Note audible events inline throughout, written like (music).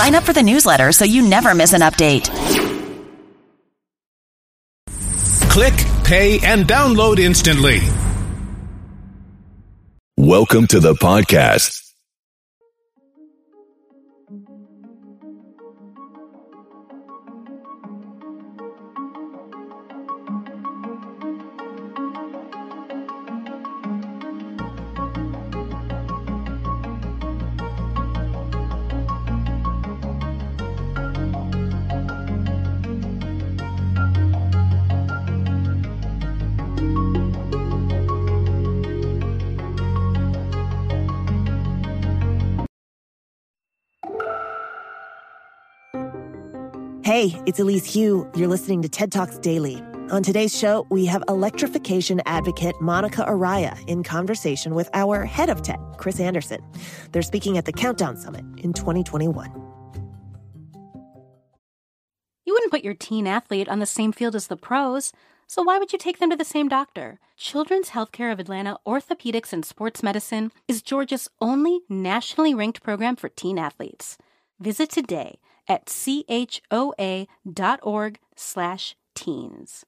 Sign up for the newsletter so you never miss an update. Click, pay, and download instantly. Welcome to the podcast. It's Elise Hu. You're listening to TED Talks Daily. On today's show, we have electrification advocate Monica Araya in conversation with our head of TED, Chris Anderson. They're speaking at the Countdown Summit in 2021. You wouldn't put your teen athlete on the same field as the pros, so why would you take them to the same doctor? Children's Healthcare of Atlanta Orthopedics and Sports Medicine is Georgia's only nationally ranked program for teen athletes. Visit today at choa.org slash teens.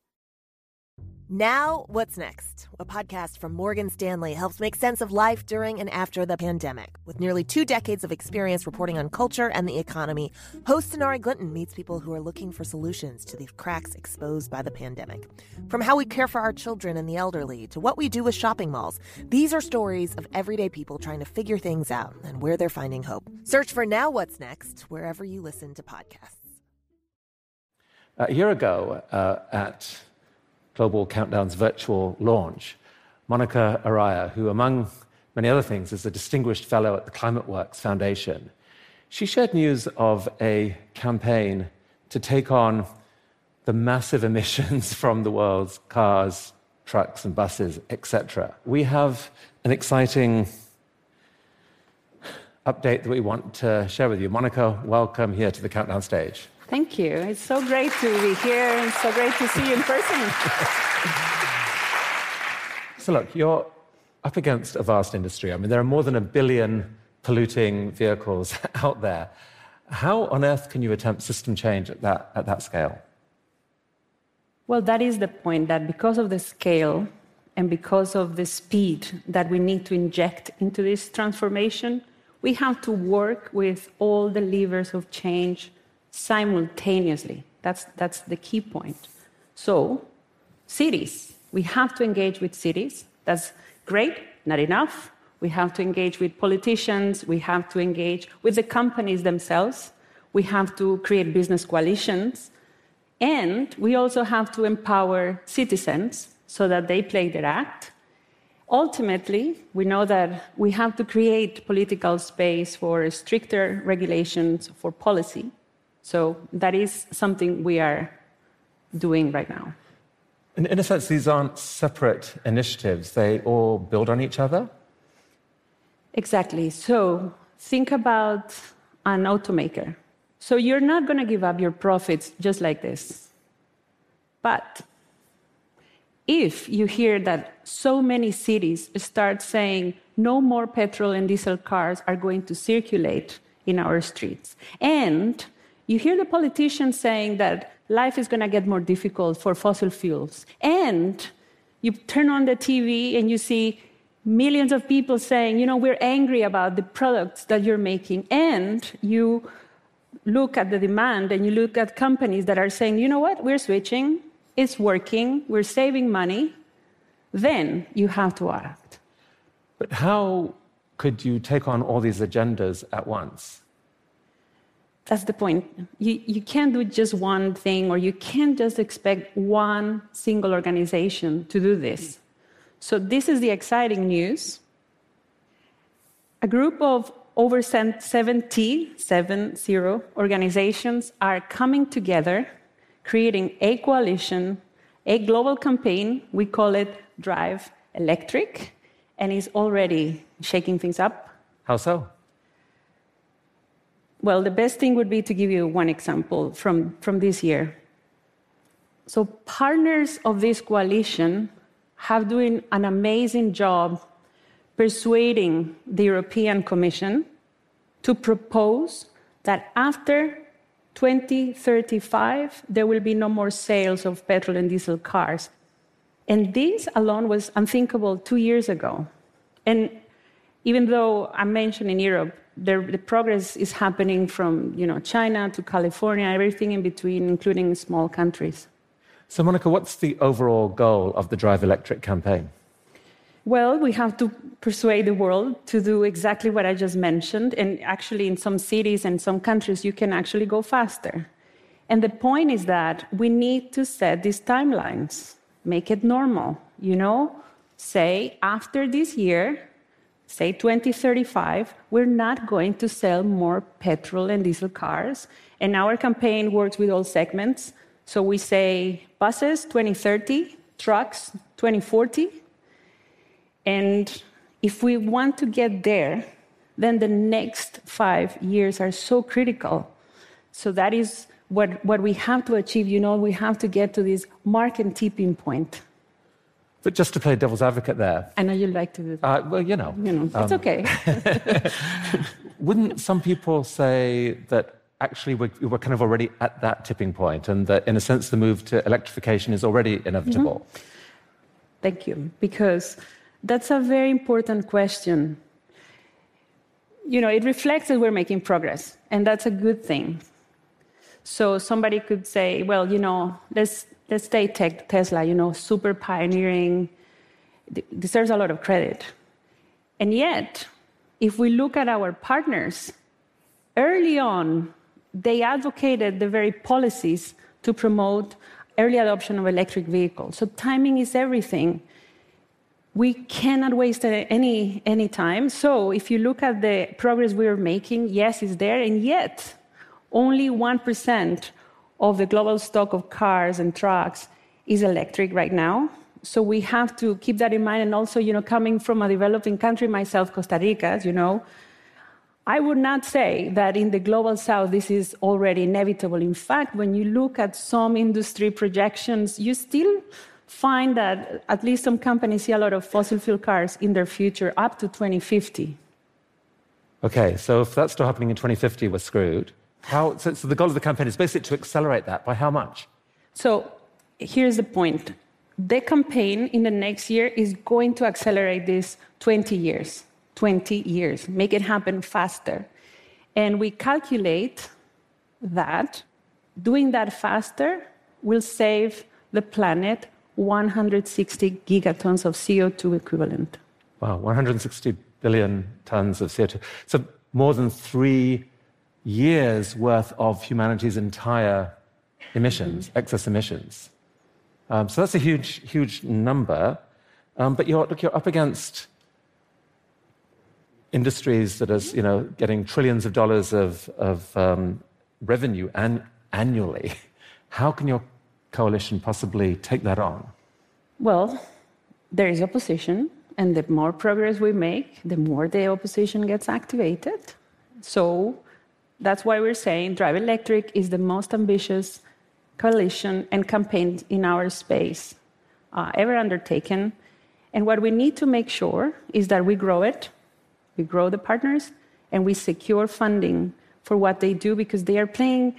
Now, what's next? A podcast from Morgan Stanley helps make sense of life during and after the pandemic. With nearly two decades of experience reporting on culture and the economy, host Sonari Glinton meets people who are looking for solutions to the cracks exposed by the pandemic. From how we care for our children and the elderly to what we do with shopping malls, these are stories of everyday people trying to figure things out and where they're finding hope. Search for Now What's Next wherever you listen to podcasts. A year ago, uh, at Global Countdown's virtual launch, Monica Araya, who, among many other things, is a distinguished fellow at the Climate Works Foundation, she shared news of a campaign to take on the massive (laughs) emissions from the world's cars, trucks, and buses, etc. We have an exciting update that we want to share with you. Monica, welcome here to the Countdown stage. Thank you. It's so great to be here and so great to see you in person. so, look, you're up against a vast industry. I mean, there are more than a billion polluting vehicles (laughs) out there. How on earth can you attempt system change at that, at that scale? Well, that is the point that because of the scale and because of the speed that we need to inject into this transformation, we have to work with all the levers of change simultaneously. That's, that's the key point. So, cities, we have to engage with cities. That's great, not enough. We have to engage with politicians, we have to engage with the companies themselves, we have to create business coalitions, and we also have to empower citizens so that they play their act. Ultimately, we know that we have to create political space for stricter regulations for policy. So that is something we are doing right now. In, in a sense, these aren't separate initiatives, they all build on each other? Exactly. So think about an automaker. So you're not going to give up your profits just like this. But if you hear that so many cities start saying no more petrol and diesel cars are going to circulate in our streets, and you hear the politicians saying that life is going to get more difficult for fossil fuels. And you turn on the TV and you see millions of people saying, you know, we're angry about the products that you're making. And you look at the demand and you look at companies that are saying, you know what, we're switching, it's working, we're saving money. Then you have to act. But how could you take on all these agendas at once? That's the point. You, you can't do just one thing, or you can't just expect one single organization to do this. So, this is the exciting news. A group of over 70, 70 organizations are coming together, creating a coalition, a global campaign. We call it Drive Electric, and is already shaking things up. How so? Well, the best thing would be to give you one example from, from this year. So, partners of this coalition have doing an amazing job persuading the European Commission to propose that after 2035, there will be no more sales of petrol and diesel cars. And this alone was unthinkable two years ago. And even though I mentioned in Europe, the, the, progress is happening from you know, China to California, everything in between, including small countries. So, Monica, what's the overall goal of the Drive Electric campaign? Well, we have to persuade the world to do exactly what I just mentioned. And actually, in some cities and some countries, you can actually go faster. And the point is that we need to set these timelines, make it normal. You know, say after this year, say 2035, we're not going to sell more petrol and diesel cars. And our campaign works with all segments. So we say buses 2030, trucks 2040 and if we want to get there, then the next five years are so critical. So that is what, what we have to achieve. You know, we have to get to this market tipping point. But just to play devil's advocate there. I know you like to do that. Uh, well, you know. You know, um, it's okay. (laughs) wouldn't some people say that actually we're, we're, kind of already at that tipping point and that, in a sense, the move to electrification is already inevitable? Mm-hmm. Thank you. Because that's a very important question. You know, it reflects that we're making progress, and that's a good thing. So somebody could say, well, you know, let's let's take Tesla, you know, super pioneering, deserves a lot of credit. And yet, if we look at our partners, early on, they advocated the very policies to promote early adoption of electric vehicles. So timing is everything we cannot waste any, any time. So if you look at the progress we're making, yes, it's there, and yet only 1% of the global stock of cars and trucks is electric right now. So we have to keep that in mind. And also, you know, coming from a developing country myself, Costa Rica, as you know, I would not say that in the global south this is already inevitable. In fact, when you look at some industry projections, you still find that at least some companies see a lot of fossil fuel cars in their future up to 2050. Okay, so if that's still happening in 2050, we're screwed. How, so, so the goal of the campaign is basically to accelerate that. By how much? So here's the point the campaign in the next year is going to accelerate this 20 years. 20 years, make it happen faster. And we calculate that doing that faster will save the planet 160 gigatons of CO2 equivalent. Wow, 160 billion tons of CO2. So more than three years worth of humanity's entire emissions, excess emissions. Um, so that's a huge, huge number. Um, but you're, look, you're up against industries that are you know, getting trillions of dollars of, of um, revenue an- annually. (laughs) How can your coalition possibly take that on? Well, there is opposition, and the more progress we make, the more the opposition gets activated. So that's why we're saying Drive Electric is the most ambitious coalition and campaign in our space uh, ever undertaken. And what we need to make sure is that we grow it, we grow the partners, and we secure funding for what they do because they are playing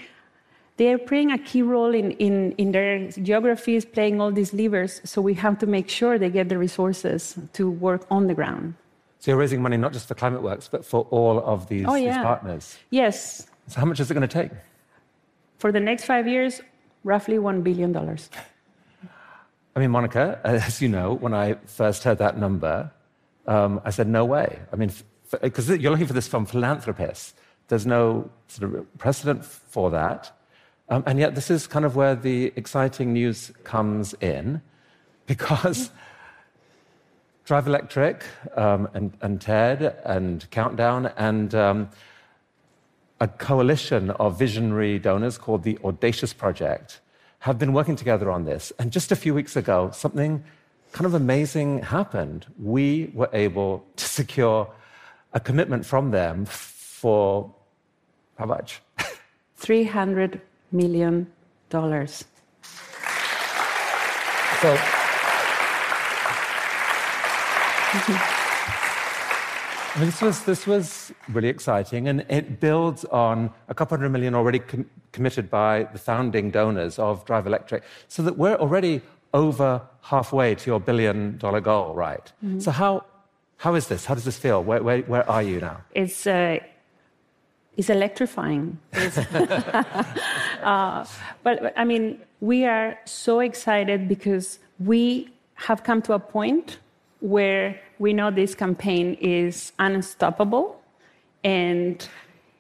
they are playing a key role in, in, in their geographies, playing all these levers. So we have to make sure they get the resources to work on the ground. So you're raising money not just for Climate Works, but for all of these, oh, yeah. these partners? Yes. So how much is it going to take? For the next five years, roughly $1 billion. I mean, Monica, (laughs) as you know, when I first heard that number, um, I said, no way. I mean, because you're looking for this from philanthropists. There's no sort of precedent for that. Um, and yet, this is kind of where the exciting news comes in, (laughs) because Drive Electric um, and, and, TED and Countdown and um, a coalition of visionary donors called the Audacious Project have been working together on this. And just a few weeks ago, something kind of amazing happened. We were able to secure a commitment from them for how much? 300 million dollars. So, I mean, this was this was really exciting, and it builds on a couple hundred million already com- committed by the founding donors of Drive Electric, so that we're already over halfway to your billion dollar goal, right? Mm-hmm. So how how is this? How does this feel? Where where, where are you now? It's. Uh, it's electrifying. It's (laughs) uh, but I mean, we are so excited because we have come to a point where we know this campaign is unstoppable. And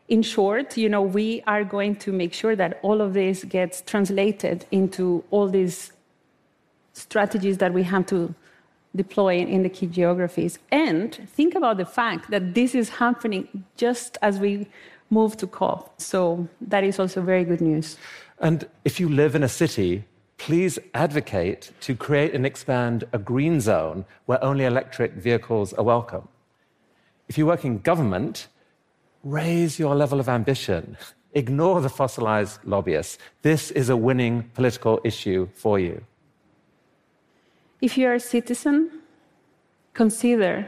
in short, you know, we are going to make sure that all of this gets translated into all these strategies that we have to deploy in the key geographies. And think about the fact that this is happening just as we move to COP. So that is also very good news. And if you live in a city please advocate to create and expand a green zone where only electric vehicles are welcome. If you work in government, raise your level of ambition. (laughs) Ignore the fossilized lobbyists. This is a winning political issue for you. If you're a citizen, consider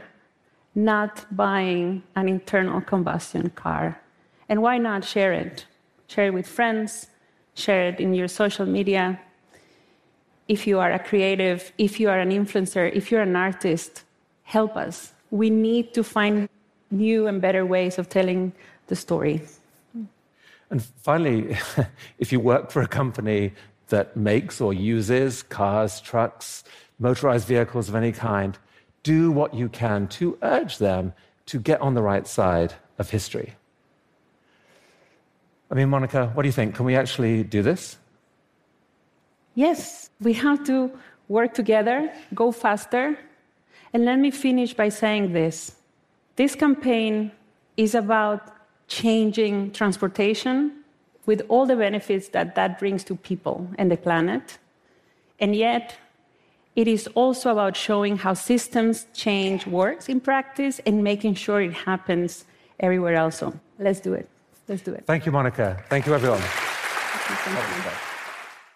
not buying an internal combustion car. And why not share it? Share it with friends, share it in your social media, if you are a creative, if you are an influencer, if you're an artist, help us. We need to find new and better ways of telling the story. And finally, (laughs) if you work for a company that makes or uses cars, trucks, motorized vehicles of any kind, do what you can to urge them to get on the right side of history. I mean, Monica, what do you think? Can we actually do this? Yes, we have to work together, go faster. And let me finish by saying this this campaign is about changing transportation with all the benefits that that brings to people and the planet. And yet, it is also about showing how systems change works in practice and making sure it happens everywhere else. So let's do it. Let's do it. Thank you, Monica. Thank you, everyone. Thank you.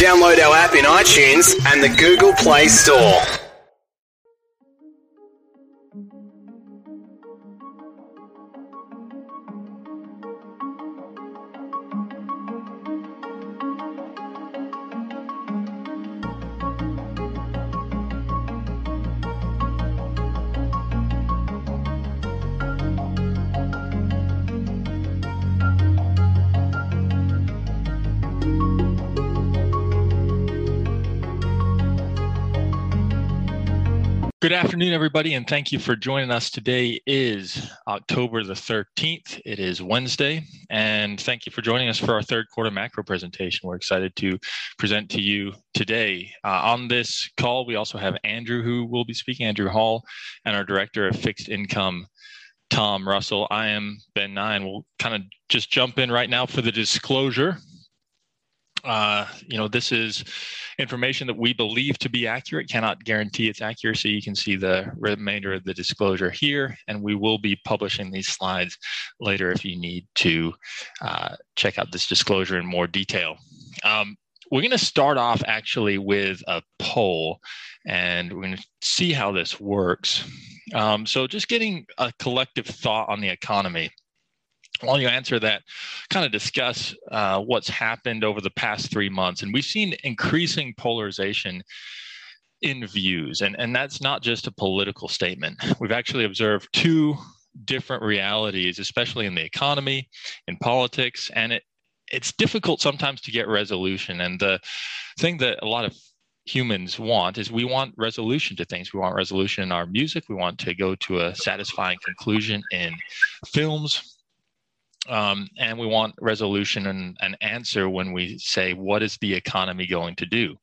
Download our app in iTunes and the Google Play Store. Good afternoon, everybody, and thank you for joining us. Today is October the 13th. It is Wednesday, and thank you for joining us for our third quarter macro presentation. We're excited to present to you today. Uh, on this call, we also have Andrew, who will be speaking, Andrew Hall, and our Director of Fixed Income, Tom Russell. I am Ben Nye. We'll kind of just jump in right now for the disclosure. Uh, you know, this is information that we believe to be accurate, cannot guarantee its accuracy. You can see the remainder of the disclosure here, and we will be publishing these slides later if you need to uh, check out this disclosure in more detail. Um, we're going to start off actually with a poll, and we're going to see how this works. Um, so, just getting a collective thought on the economy while you answer that, kind of discuss uh, what's happened over the past three months. And we've seen increasing polarization in views. And, and that's not just a political statement. We've actually observed two different realities, especially in the economy, in politics, and it, it's difficult sometimes to get resolution. And the thing that a lot of humans want is we want resolution to things. We want resolution in our music. We want to go to a satisfying conclusion in films Um, and we want resolution and an answer when we say, what is the economy going to do?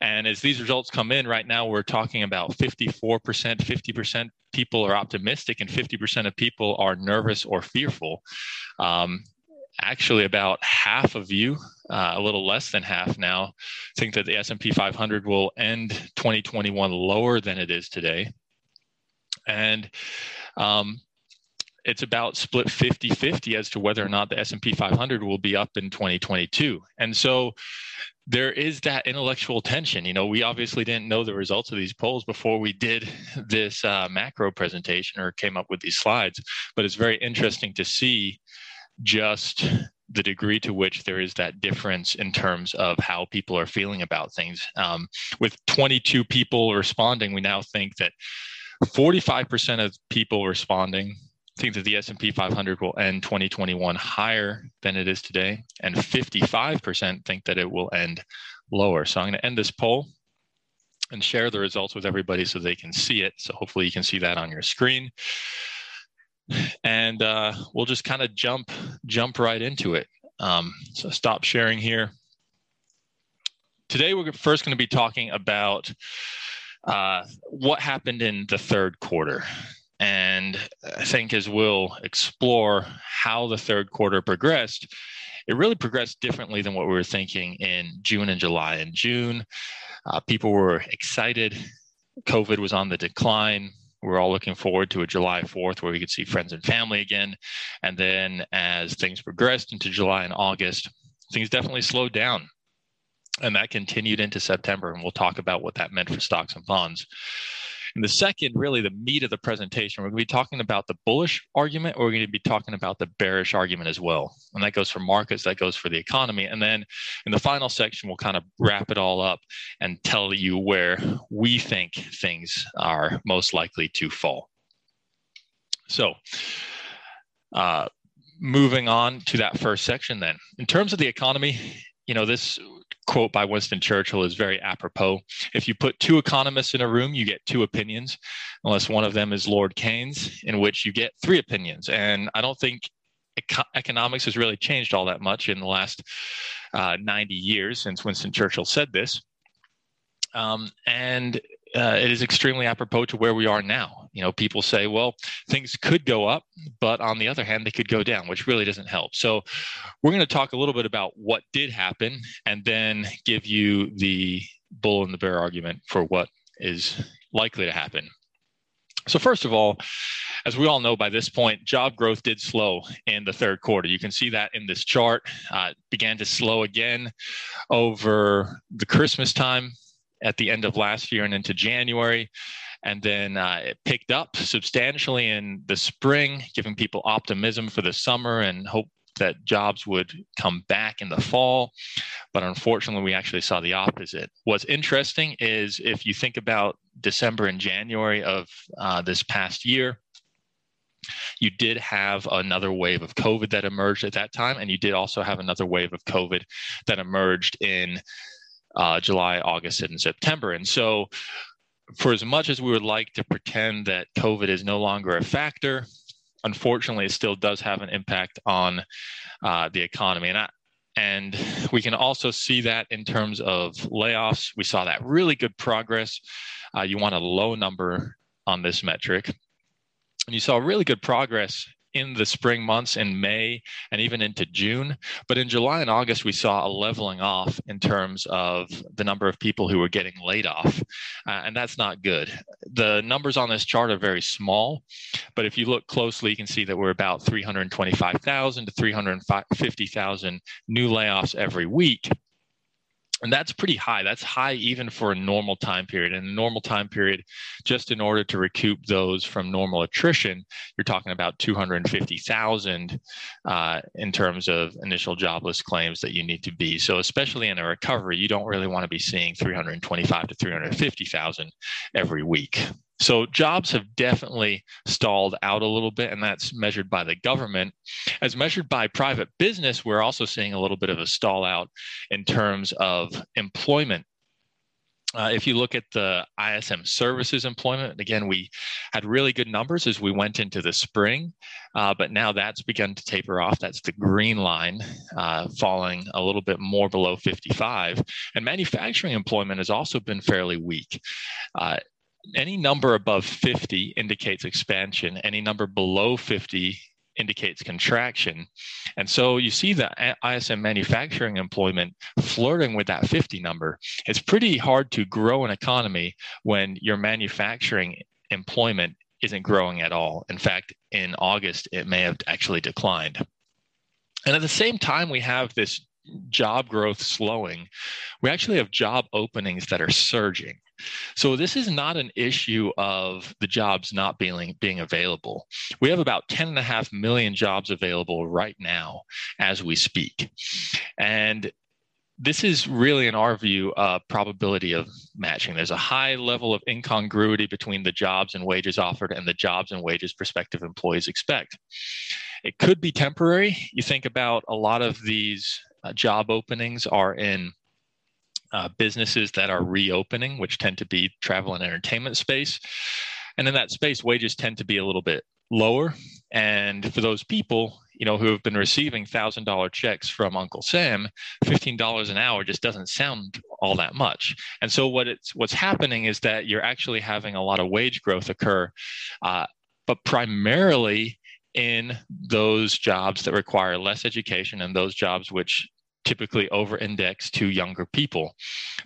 And as these results come in, right now we're talking about 54%, 50% people are optimistic, and 50% of people are nervous or fearful. Um, actually, about half of you, uh, a little less than half now, think that the S&P 500 will end 2021 lower than it is today. And um, it's about split 50-50 as to whether or not the S&P 500 will be up in 2022. And so there is that intellectual tension. You know, we obviously didn't know the results of these polls before we did this uh, macro presentation or came up with these slides, but it's very interesting to see just the degree to which there is that difference in terms of how people are feeling about things. Um, with 22 people responding, we now think that 45% of people responding think that the S&P 500 will end 2021 higher than it is today, and 55% think that it will end lower. So I'm going to end this poll and share the results with everybody so they can see it. So hopefully you can see that on your screen. And uh, we'll just kind of jump jump right into it. Um, so stop sharing here. Today we're first going to be talking about uh, what happened in the third quarter. And I think as we'll explore how the third quarter progressed, it really progressed differently than what we were thinking in June and July. In June, uh, people were excited. COVID was on the decline. We we're all looking forward to a July 4th where we could see friends and family again. And then as things progressed into July and August, things definitely slowed down. And that continued into September. And we'll talk about what that meant for stocks and bonds. And the second, really the meat of the presentation, we're going to be talking about the bullish argument, or we're going to be talking about the bearish argument as well. And that goes for markets, that goes for the economy. And then in the final section, we'll kind of wrap it all up and tell you where we think things are most likely to fall. So, uh, moving on to that first section, then, in terms of the economy, you know, this quote by Winston Churchill is very apropos. If you put two economists in a room, you get two opinions, unless one of them is Lord Keynes, in which you get three opinions. And I don't think eco- economics has really changed all that much in the last uh, 90 years since Winston Churchill said this. Um, and uh, it is extremely apropos to where we are now. You know, people say, well, things could go up, but on the other hand, they could go down, which really doesn't help. So, we're going to talk a little bit about what did happen and then give you the bull and the bear argument for what is likely to happen. So, first of all, as we all know by this point, job growth did slow in the third quarter. You can see that in this chart. Uh, began to slow again over the Christmas time at the end of last year and into January. And then uh, it picked up substantially in the spring, giving people optimism for the summer and hope that jobs would come back in the fall. But unfortunately, we actually saw the opposite. What's interesting is if you think about December and January of uh, this past year, you did have another wave of COVID that emerged at that time, and you did also have another wave of COVID that emerged in uh, July, August, and September. And so, for as much as we would like to pretend that COVID is no longer a factor, unfortunately, it still does have an impact on uh, the economy. And I, and we can also see that in terms of layoffs. We saw that really good progress. Uh, you want a low number on this metric. And you saw really good progress in the spring months in May and even into June. But in July and August, we saw a leveling off in terms of the number of people who were getting laid off. Uh, and that's not good. The numbers on this chart are very small, but if you look closely, you can see that we're about 325,000 to 350,000 new layoffs every week and that's pretty high. That's high even for a normal time period. And a normal time period just in order to recoup those from normal attrition you're talking about 250000 uh, in terms of initial jobless claims that you need to be. So especially in a recovery you don't really want to be seeing 325 to 350000 every week so jobs have definitely stalled out a little bit, and that's measured by the government. As measured by private business, we're also seeing a little bit of a stall out in terms of employment Uh, if you look at the ISM services employment, again, we had really good numbers as we went into the spring, uh, but now that's begun to taper off. That's the green line uh, falling a little bit more below 55. And manufacturing employment has also been fairly weak. Any number above 50 indicates expansion, any number below 50 indicates contraction. And so you see the ISM manufacturing employment flirting with that 50 number. It's pretty hard to grow an economy when your manufacturing employment isn't growing at all. In fact, in August, it may have actually declined. And at the same time, we have this job growth slowing. We actually have job openings that are surging. So this is not an issue of the jobs not being, being available. We have about 10 and a half million jobs available right now as we speak. And this is really, in our view, a probability of matching. There's a high level of incongruity between the jobs and wages offered and the jobs and wages prospective employees expect. It could be temporary. You think about a lot of these uh, job openings are in uh, businesses that are reopening, which tend to be travel and entertainment space. And in that space, wages tend to be a little bit lower. And for those people, you know, who have been receiving thousand dollar checks from Uncle Sam, fifteen dollars an hour just doesn't sound all that much. And so what it's what's happening is that you're actually having a lot of wage growth occur, uh, but primarily in those jobs that require less education and those jobs which typically over index to younger people.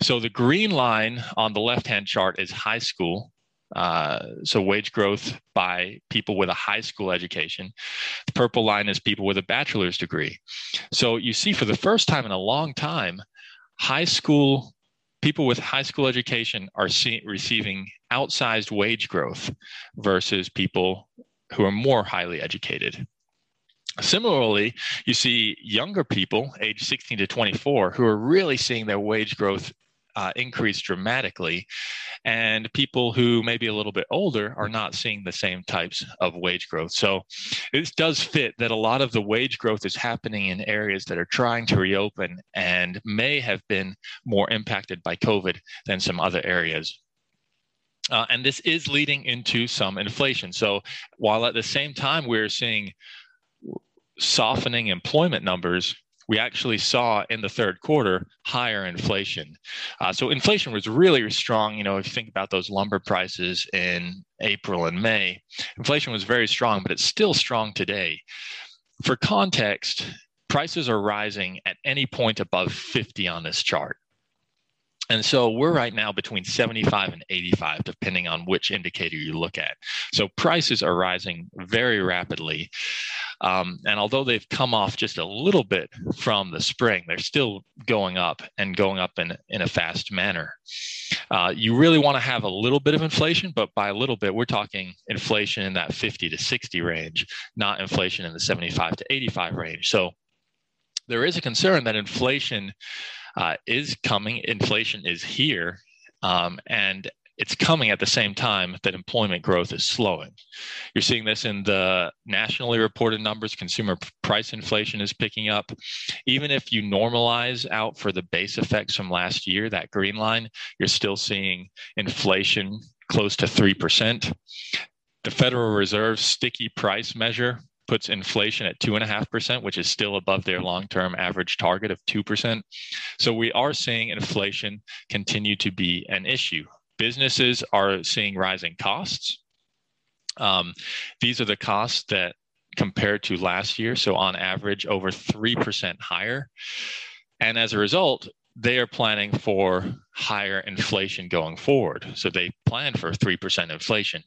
So the green line on the left hand chart is high school. Uh, so wage growth by people with a high school education. The purple line is people with a bachelor's degree. So you see, for the first time in a long time, high school people with high school education are see, receiving outsized wage growth versus people who are more highly educated. Similarly, you see younger people, age 16 to 24, who are really seeing their wage growth uh, increase dramatically. And people who may be a little bit older are not seeing the same types of wage growth. So it does fit that a lot of the wage growth is happening in areas that are trying to reopen and may have been more impacted by COVID than some other areas. Uh, and this is leading into some inflation. So while at the same time we're seeing softening employment numbers, we actually saw in the third quarter higher inflation. Uh, so inflation was really strong. You know, if you think about those lumber prices in April and May, inflation was very strong, but it's still strong today. For context, prices are rising at any point above 50 on this chart. And so we're right now between 75 and 85, depending on which indicator you look at. So prices are rising very rapidly. Um, and although they've come off just a little bit from the spring, they're still going up and going up in, in a fast manner. Uh, you really want to have a little bit of inflation, but by a little bit, we're talking inflation in that 50 to 60 range, not inflation in the 75 to 85 range. So there is a concern that inflation uh, is coming, inflation is here. Um, and it's coming at the same time that employment growth is slowing. You're seeing this in the nationally reported numbers. Consumer price inflation is picking up. Even if you normalize out for the base effects from last year, that green line, you're still seeing inflation close to 3%. The Federal Reserve's sticky price measure puts inflation at 2.5%, which is still above their long term average target of 2%. So we are seeing inflation continue to be an issue businesses are seeing rising costs. Um, these are the costs that compared to last year, so on average, over 3% higher. And as a result, they are planning for higher inflation going forward. So they plan for 3% inflation.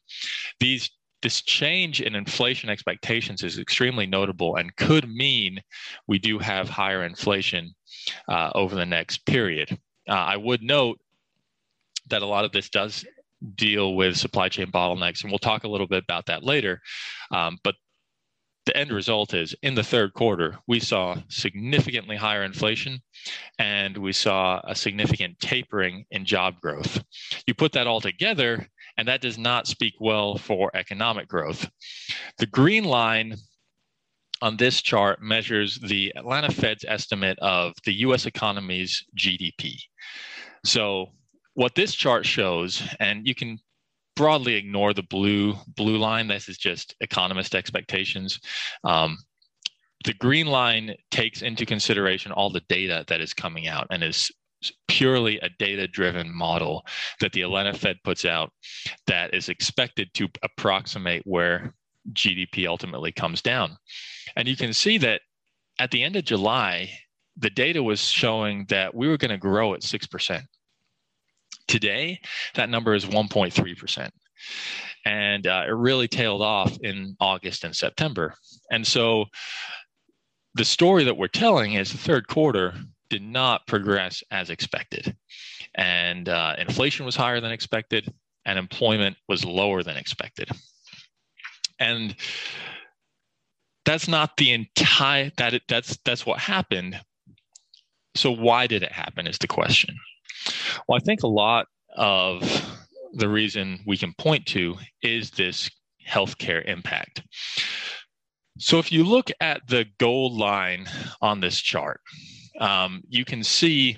These this change in inflation expectations is extremely notable and could mean we do have higher inflation uh, over the next period. Uh, I would note that a lot of this does deal with supply chain bottlenecks, and we'll talk a little bit about that later. Um, but the end result is in the third quarter, we saw significantly higher inflation and we saw a significant tapering in job growth. You put that all together, and that does not speak well for economic growth. The green line on this chart measures the Atlanta Fed's estimate of the US economy's GDP. So what this chart shows, and you can broadly ignore the blue blue line. This is just economist expectations. Um, the green line takes into consideration all the data that is coming out and is purely a data driven model that the Atlanta Fed puts out that is expected to approximate where GDP ultimately comes down. And you can see that at the end of July, the data was showing that we were going to grow at 6%. Today, that number is 1.3%. And uh, it really tailed off in August and September. And so the story that we're telling is the third quarter did not progress as expected. And uh, inflation was higher than expected, and employment was lower than expected. And that's not the entire that it, that's that's what happened. So why did it happen is the question. Well, I think a lot of the reason we can point to is this healthcare impact. So if you look at the gold line on this chart, um, you can see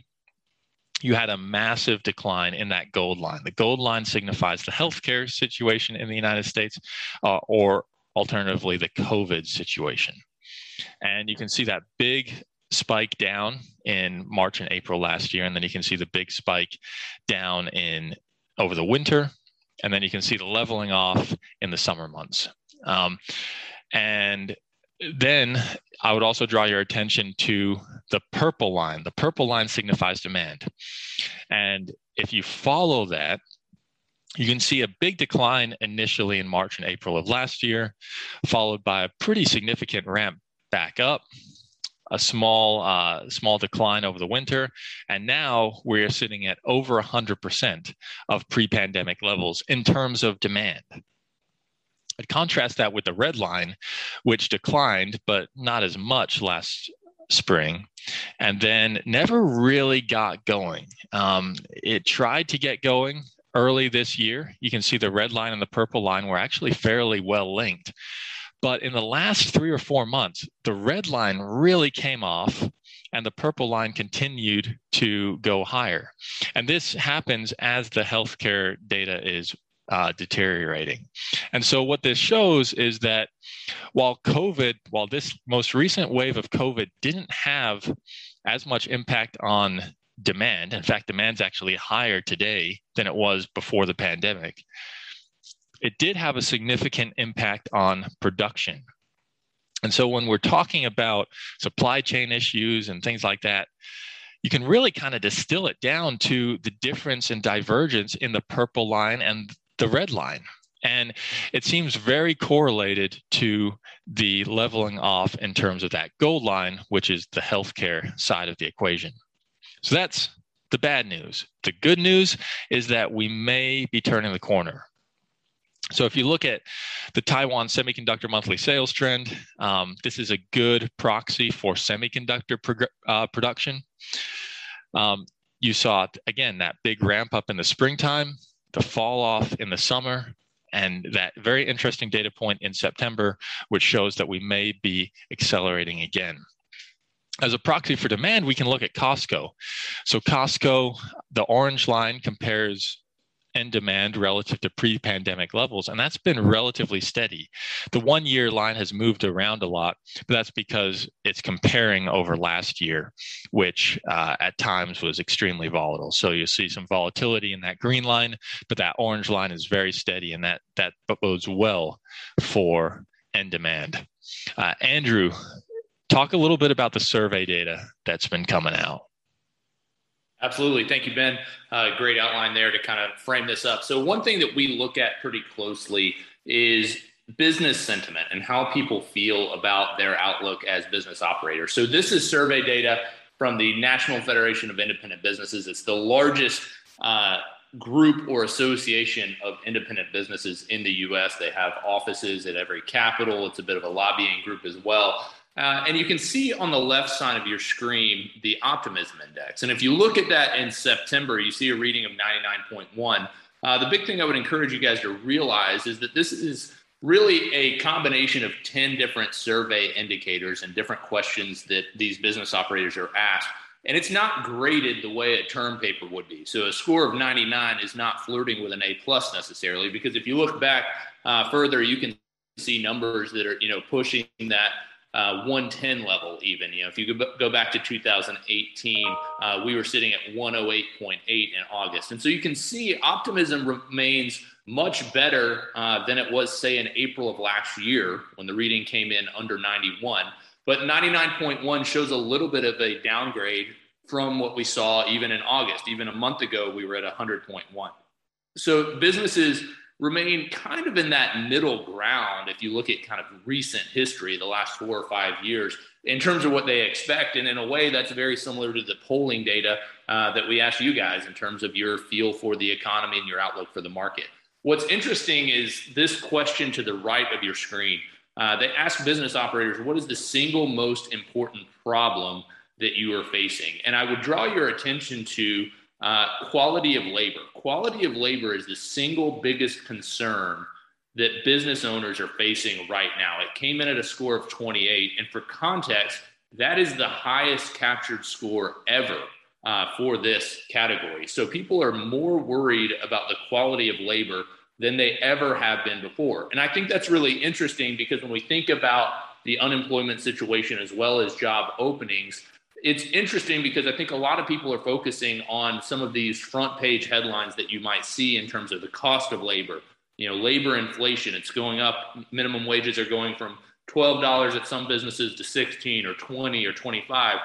you had a massive decline in that gold line. The gold line signifies the healthcare situation in the United States, uh, or alternatively, the COVID situation. And you can see that big spike down in March and April last year, and then you can see the big spike down in over the winter, and then you can see the leveling off in the summer months. Um, and then I would also draw your attention to the purple line. The purple line signifies demand. And if you follow that, you can see a big decline initially in March and April of last year, followed by a pretty significant ramp back up, a small uh, small decline over the winter, and now we're sitting at over 100% of pre-pandemic levels in terms of demand. I'd contrast that with the red line, which declined, but not as much last spring, and then never really got going. Um, it tried to get going early this year. You can see the red line and the purple line were actually fairly well linked. But in the last three or four months, the red line really came off and the purple line continued to go higher. And this happens as the healthcare data is uh, deteriorating. And so, what this shows is that while COVID, while this most recent wave of COVID didn't have as much impact on demand, in fact, demand's actually higher today than it was before the pandemic, it did have a significant impact on production. And so, when we're talking about supply chain issues and things like that, you can really kind of distill it down to the difference and divergence in the purple line and the red line. And it seems very correlated to the leveling off in terms of that gold line, which is the healthcare side of the equation. So that's the bad news. The good news is that we may be turning the corner. So if you look at the Taiwan semiconductor monthly sales trend, um, this is a good proxy for semiconductor prog- uh, production. Um, you saw again that big ramp up in the springtime the fall off in the summer, and that very interesting data point in September, which shows that we may be accelerating again. As a proxy for demand, we can look at Costco. So, Costco, the orange line compares and demand relative to pre pandemic levels. And that's been relatively steady. The one year line has moved around a lot, but that's because it's comparing over last year, which uh, at times was extremely volatile. So you see some volatility in that green line, but that orange line is very steady, and that, that bodes well for end demand. Uh, Andrew, talk a little bit about the survey data that's been coming out. Absolutely. Thank you, Ben. Uh, great outline there to kind of frame this up. So, one thing that we look at pretty closely is business sentiment and how people feel about their outlook as business operators. So, this is survey data from the National Federation of Independent Businesses. It's the largest uh, group or association of independent businesses in the US. They have offices at every capital, it's a bit of a lobbying group as well. Uh, and you can see on the left side of your screen the optimism index. And if you look at that in September, you see a reading of 99.1. Uh, the big thing I would encourage you guys to realize is that this is really a combination of 10 different survey indicators and different questions that these business operators are asked and it's not graded the way a term paper would be. So a score of 99 is not flirting with an A plus necessarily, because if you look back uh, further, you can see numbers that are you know pushing that uh, 110 level even you know if you go back to 2018 uh, we were sitting at 108.8 in august. And so you can see optimism remains much better uh, than it was say in april of last year when the reading came in under 91 but 99.1 shows a little bit of a downgrade from what we saw even in august. Even a month ago we were at 100.1 so businesses remain kind of in that middle ground if you look at kind of recent history, the last four or five years, in terms of what they expect. And in a way, that's very similar to the polling data uh, that we asked you guys in terms of your feel for the economy and your outlook for the market. What's interesting is this question to the right of your screen. Uh, they ask business operators, what is the single most important problem that you are facing? And I would draw your attention to uh, quality of labor. Quality of labor is the single biggest concern that business owners are facing right now. It came in at a score of 28. And for context, that is the highest captured score ever uh, for this category. So people are more worried about the quality of labor than they ever have been before. And I think that's really interesting because when we think about the unemployment situation as well as job openings, it's interesting because I think a lot of people are focusing on some of these front page headlines that you might see in terms of the cost of labor. You know, labor inflation, it's going up. Minimum wages are going from $12 at some businesses to 16 or 20 or 25.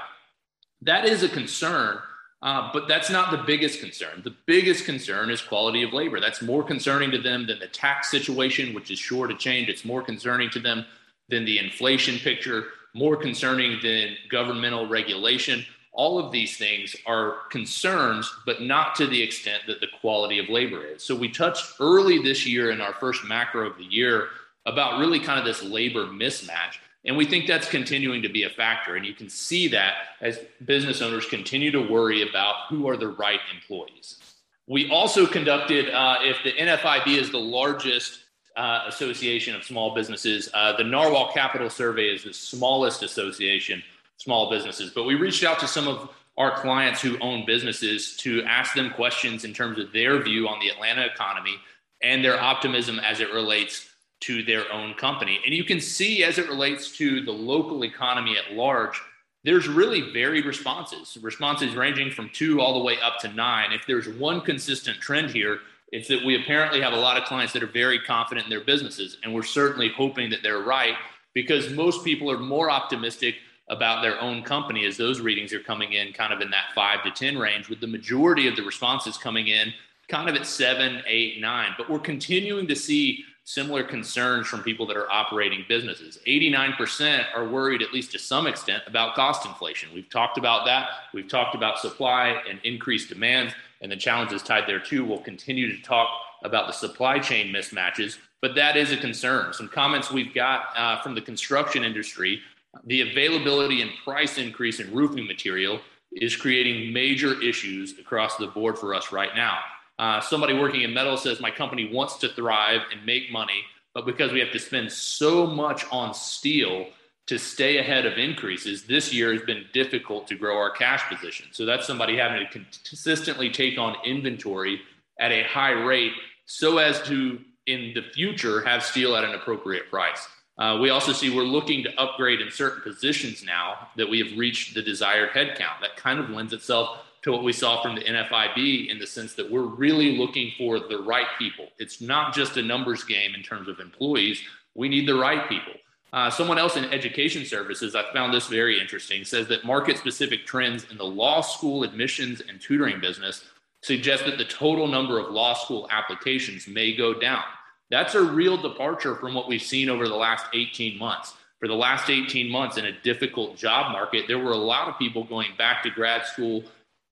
That is a concern, uh, but that's not the biggest concern. The biggest concern is quality of labor. That's more concerning to them than the tax situation, which is sure to change. It's more concerning to them than the inflation picture more concerning than governmental regulation. All of these things are concerns, but not to the extent that the quality of labor is. So we touched early this year in our first macro of the year about really kind of this labor mismatch. And we think that's continuing to be a factor. And you can see that as business owners continue to worry about who are the right employees. We also conducted, uh, if the NFIB is the largest uh, Association of Small Businesses. Uh, the Narwhal Capital Survey is the smallest association, small businesses. But we reached out to some of our clients who own businesses to ask them questions in terms of their view on the Atlanta economy and their optimism as it relates to their own company. And you can see as it relates to the local economy at large, there's really varied responses, responses ranging from two all the way up to nine. If there's one consistent trend here, it's that we apparently have a lot of clients that are very confident in their businesses, and we're certainly hoping that they're right because most people are more optimistic about their own company as those readings are coming in kind of in that five to 10 range, with the majority of the responses coming in kind of at seven, eight, nine. But we're continuing to see similar concerns from people that are operating businesses. 89% are worried, at least to some extent, about cost inflation. We've talked about that. We've talked about supply and increased demand and the challenges tied there too. We'll continue to talk about the supply chain mismatches, but that is a concern. Some comments we've got uh, from the construction industry the availability and price increase in roofing material is creating major issues across the board for us right now. Uh, somebody working in metal says, My company wants to thrive and make money, but because we have to spend so much on steel, to stay ahead of increases this year has been difficult to grow our cash position. So that's somebody having to consistently take on inventory at a high rate so as to in the future have steel at an appropriate price. Uh, we also see we're looking to upgrade in certain positions now that we have reached the desired headcount. That kind of lends itself to what we saw from the NFIB in the sense that we're really looking for the right people. It's not just a numbers game in terms of employees. We need the right people. Uh, someone else in education services, I found this very interesting, says that market specific trends in the law school admissions and tutoring business suggest that the total number of law school applications may go down. That's a real departure from what we've seen over the last 18 months. For the last 18 months in a difficult job market, there were a lot of people going back to grad school,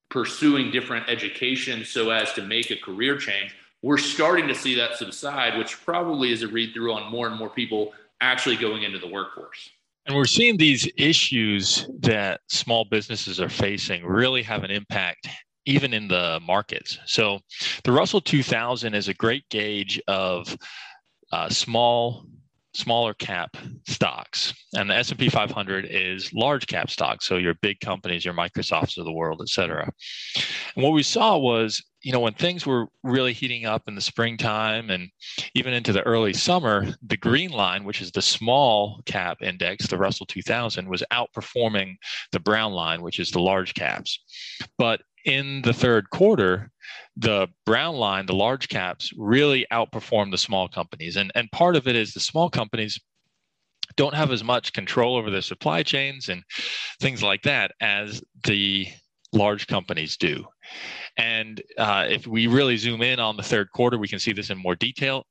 pursuing different education so as to make a career change. We're starting to see that subside, which probably is a read through on more and more people actually going into the workforce. And we're seeing these issues that small businesses are facing really have an impact even in the markets. So the Russell 2000 is a great gauge of uh, small smaller cap stocks and the s&p 500 is large cap stocks so your big companies your microsofts of the world et cetera and what we saw was you know when things were really heating up in the springtime and even into the early summer the green line which is the small cap index the russell 2000 was outperforming the brown line which is the large caps but in the third quarter, the brown line, the large caps, really outperformed the small companies. And, and part of it is the small companies don't have as much control over their supply chains and things like that as the large companies do. And uh, if we really zoom in on the third quarter, we can see this in more detail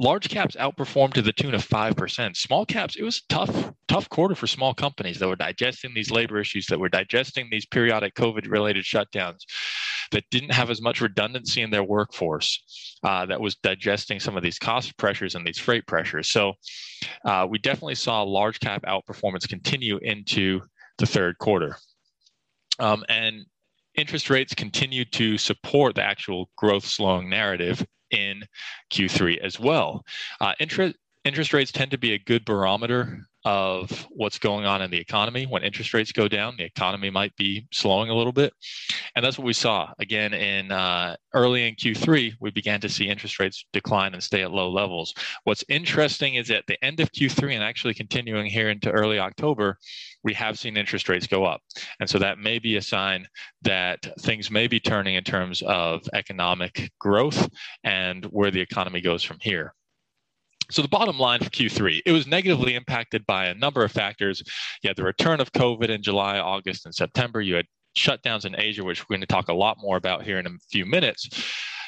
large caps outperformed to the tune of 5%. Small caps, it was a tough, tough quarter for small companies that were digesting these labor issues, that were digesting these periodic COVID related shutdowns, that didn't have as much redundancy in their workforce, uh, that was digesting some of these cost pressures and these freight pressures. So uh, we definitely saw large cap outperformance continue into the third quarter. Um, and interest rates continue to support the actual growth slowing narrative in Q3 as well. Uh, interest interest rates tend to be a good barometer of what's going on in the economy. When interest rates go down, the economy might be slowing a little bit. And that's what we saw. Again, in uh, early in Q3, we began to see interest rates decline and stay at low levels. What's interesting is at the end of Q3 and actually continuing here into early October, we have seen interest rates go up. And so that may be a sign that things may be turning in terms of economic growth and where the economy goes from here. So the bottom line for Q3, it was negatively impacted by a number of factors. You had the return of COVID in July, August, and September. You had shutdowns in Asia, which we're going to talk a lot more about here in a few minutes.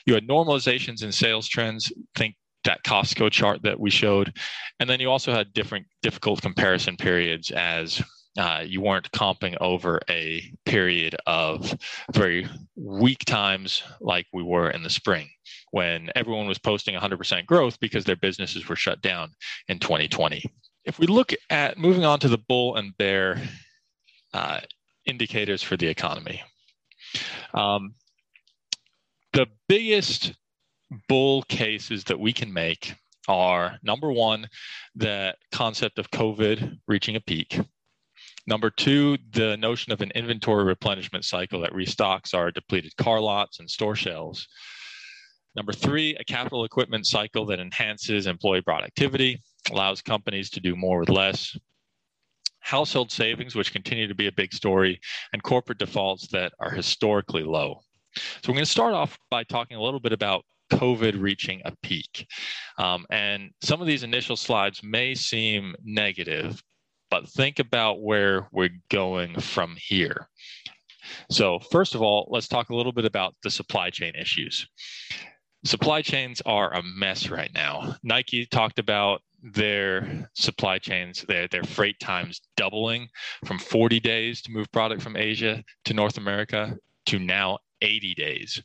You had normalizations in sales trends. Think that Costco chart that we showed, and then you also had different difficult comparison periods as uh, you weren't comping over a period of very weak times like we were in the spring when everyone was posting 100% growth because their businesses were shut down in 2020. If we look at moving on to the bull and bear uh, indicators for the economy, um, the biggest bull cases that we can make are number one, the concept of COVID reaching a peak. Number two, the notion of an inventory replenishment cycle that restocks our depleted car lots and store shelves. Number three, a capital equipment cycle that enhances employee productivity, allows companies to do more with less. Household savings, which continue to be a big story, and corporate defaults that are historically low. So, we're going to start off by talking a little bit about COVID reaching a peak. Um, and some of these initial slides may seem negative, but think about where we're going from here. So, first of all, let's talk a little bit about the supply chain issues. Supply chains are a mess right now. Nike talked about their supply chains, their, their freight times doubling from 40 days to move product from Asia to North America to now 80 days.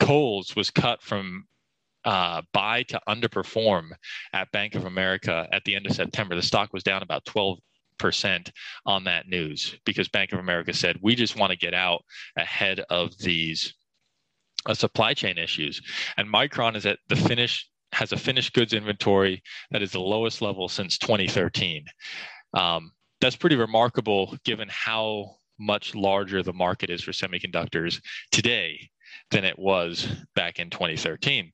Kohl's was cut from uh, buy to underperform at Bank of America at the end of September. The stock was down about 12 percent on that news because Bank of America said we just want to get out ahead of these uh, supply chain issues. And Micron is at the finish has a finished goods inventory that is the lowest level since 2013. Um, that's pretty remarkable given how much larger the market is for semiconductors today than it was back in 2013.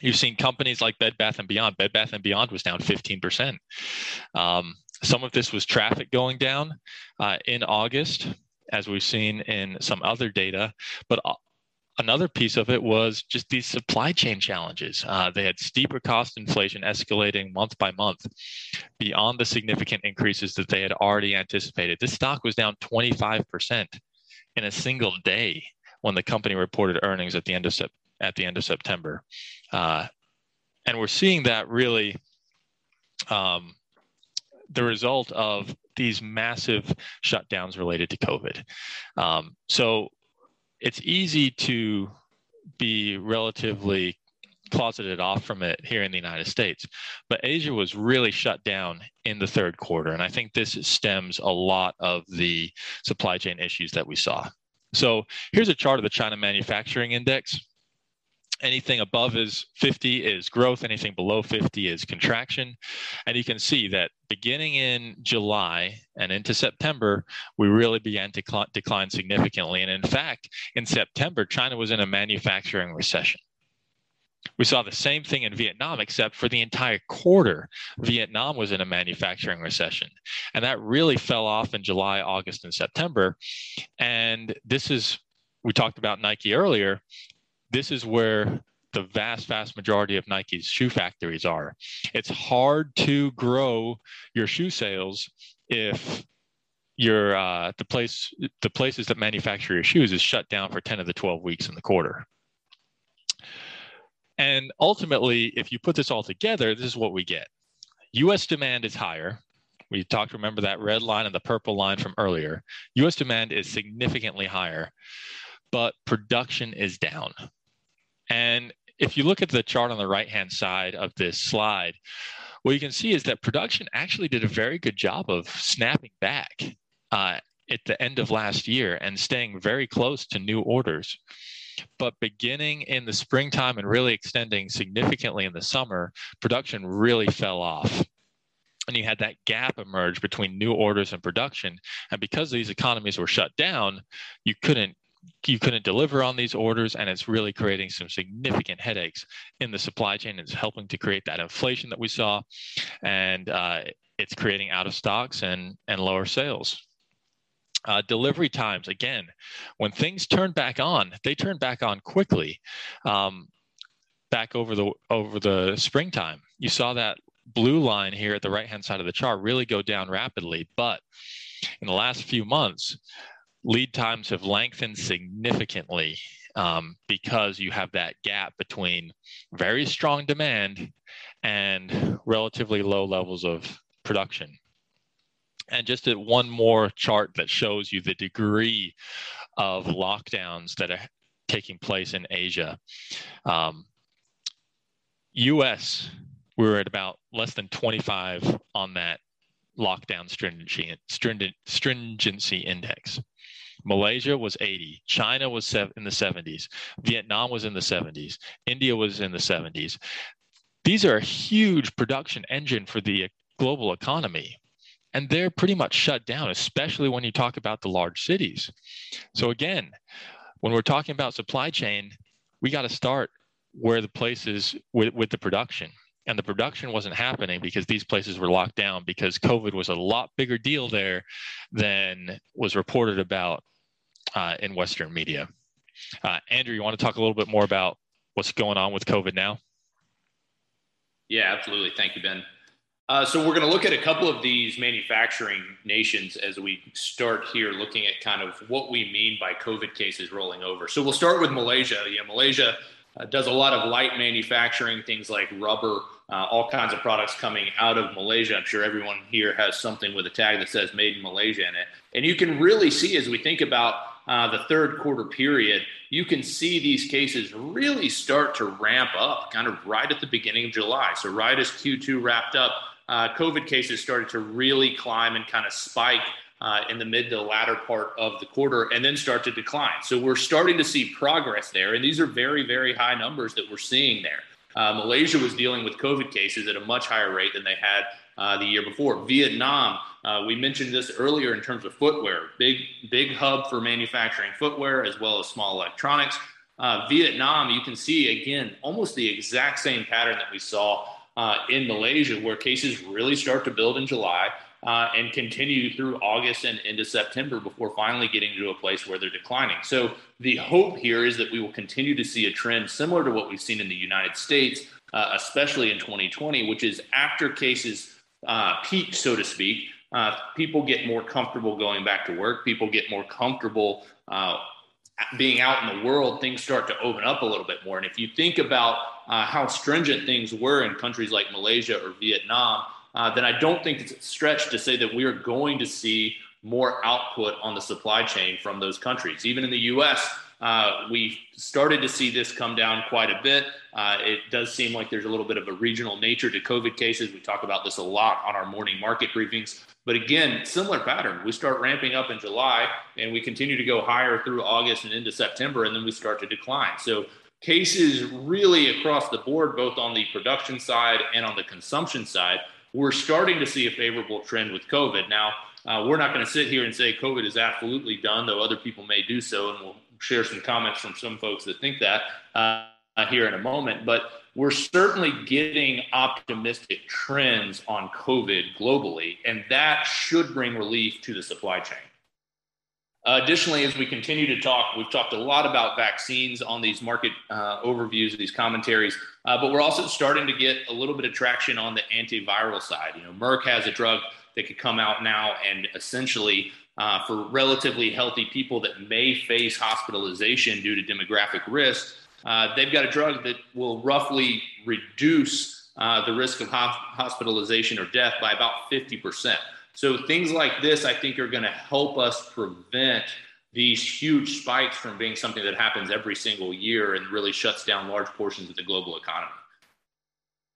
You've seen companies like Bed Bath and Beyond. Bed Bath and Beyond was down 15%. Um, some of this was traffic going down uh, in August, as we've seen in some other data, but uh, another piece of it was just these supply chain challenges. Uh, they had steeper cost inflation escalating month by month beyond the significant increases that they had already anticipated. This stock was down 25% in a single day when the company reported earnings at the end of at the end of September, uh, and we're seeing that really um, the result of these massive shutdowns related to COVID. Um, so it's easy to be relatively closeted off from it here in the United States. But Asia was really shut down in the third quarter. And I think this stems a lot of the supply chain issues that we saw. So here's a chart of the China Manufacturing Index. Anything above is 50 is growth, anything below 50 is contraction. And you can see that beginning in July and into September, we really began to cl- decline significantly. And in fact, in September, China was in a manufacturing recession. We saw the same thing in Vietnam, except for the entire quarter, Vietnam was in a manufacturing recession. And that really fell off in July, August, and September. And this is, we talked about Nike earlier this is where the vast, vast majority of Nike's shoe factories are. It's hard to grow your shoe sales if your uh, the place the places that manufacture your shoes is shut down for 10 of the 12 weeks in the quarter. And ultimately, if you put this all together, this is what we get. US demand is higher. We talked, remember that red line and the purple line from earlier. US demand is significantly higher, but production is down. And if you look at the chart on the right hand side of this slide, what you can see is that production actually did a very good job of snapping back uh, at the end of last year and staying very close to new orders. But beginning in the springtime and really extending significantly in the summer, production really fell off. And you had that gap emerge between new orders and production. And because these economies were shut down, you couldn't you couldn't deliver on these orders and it's really creating some significant headaches in the supply chain. It's helping to create that inflation that we saw and uh, it's creating out of stocks and and lower sales. Uh, delivery times again when things turn back on they turn back on quickly um, back over the over the springtime. You saw that blue line here at the right hand side of the chart really go down rapidly but in the last few months lead times have lengthened significantly um, because you have that gap between very strong demand and relatively low levels of production. And just one more chart that shows you the degree of lockdowns that are taking place in Asia. Um, US, we were at about less than 25 on that lockdown stringency, stringency index. Malaysia was 80, China was in the 70s, Vietnam was in the 70s, India was in the 70s. These are a huge production engine for the global economy. And they're pretty much shut down, especially when you talk about the large cities. So, again, when we're talking about supply chain, we got to start where the places with, with the production and the production wasn't happening because these places were locked down because COVID was a lot bigger deal there than was reported about uh, in Western media. Uh, Andrew, you want to talk a little bit more about what's going on with COVID now? Yeah, absolutely. Thank you, Ben. Uh, so we're going to look at a couple of these manufacturing nations as we start here looking at kind of what we mean by COVID cases rolling over. So we'll start with Malaysia. Yeah, Malaysia uh, does a lot of light manufacturing, things like rubber, uh, all kinds of products coming out of Malaysia. I'm sure everyone here has something with a tag that says made in Malaysia in it. And you can really see as we think about uh, the third quarter period, you can see these cases really start to ramp up kind of right at the beginning of July. So, right as Q2 wrapped up, uh, COVID cases started to really climb and kind of spike uh, in the mid to latter part of the quarter and then start to decline. So, we're starting to see progress there. And these are very, very high numbers that we're seeing there. Uh, Malaysia was dealing with COVID cases at a much higher rate than they had uh, the year before. Vietnam, uh, we mentioned this earlier in terms of footwear, big big hub for manufacturing footwear as well as small electronics. Uh, Vietnam, you can see again almost the exact same pattern that we saw uh, in Malaysia, where cases really start to build in July. Uh, and continue through August and into September before finally getting to a place where they're declining. So the hope here is that we will continue to see a trend similar to what we've seen in the United States, especially in 2020, which is after cases uh, peak, so to speak, uh, people get more comfortable going back to work. People get more comfortable uh, being out in the world. Things start to open up a little bit more. And if you think about uh, how stringent things were in countries like Malaysia or Vietnam, uh, then I don't think it's a stretch to say that we are going to see more output on the supply chain from those countries. Even in the U.S., uh, we started to see this come down quite a bit. Uh, it does seem like there's a little bit of a regional nature to COVID cases. We talk about this a lot on our morning market briefings. But again, similar pattern. We start ramping up in July and we continue to go higher through August and into September, and then we start to decline. So cases really across the board, both on the production side and on the consumption side, we're starting to see a favorable trend with COVID. Now, uh, we're not going to sit here and say COVID is absolutely done, though other people may do so, and we'll share some comments from some folks that think that uh, here in a moment. But we're certainly getting optimistic trends on COVID globally, and that should bring relief to the supply chain. Uh, additionally, as we continue to talk, we've talked a lot about vaccines on these market uh, overviews, these commentaries, uh, but we're also starting to get a little bit of traction on the antiviral side. You know, Merck has a drug that could come out now and essentially uh, for relatively healthy people that may face hospitalization due to demographic risk, uh, they've got a drug that will roughly reduce uh, the risk of ho- hospitalization or death by about 50%. So things like this, I think, are going to help us prevent these huge spikes from being something that happens every single year and really shuts down large portions of the global economy.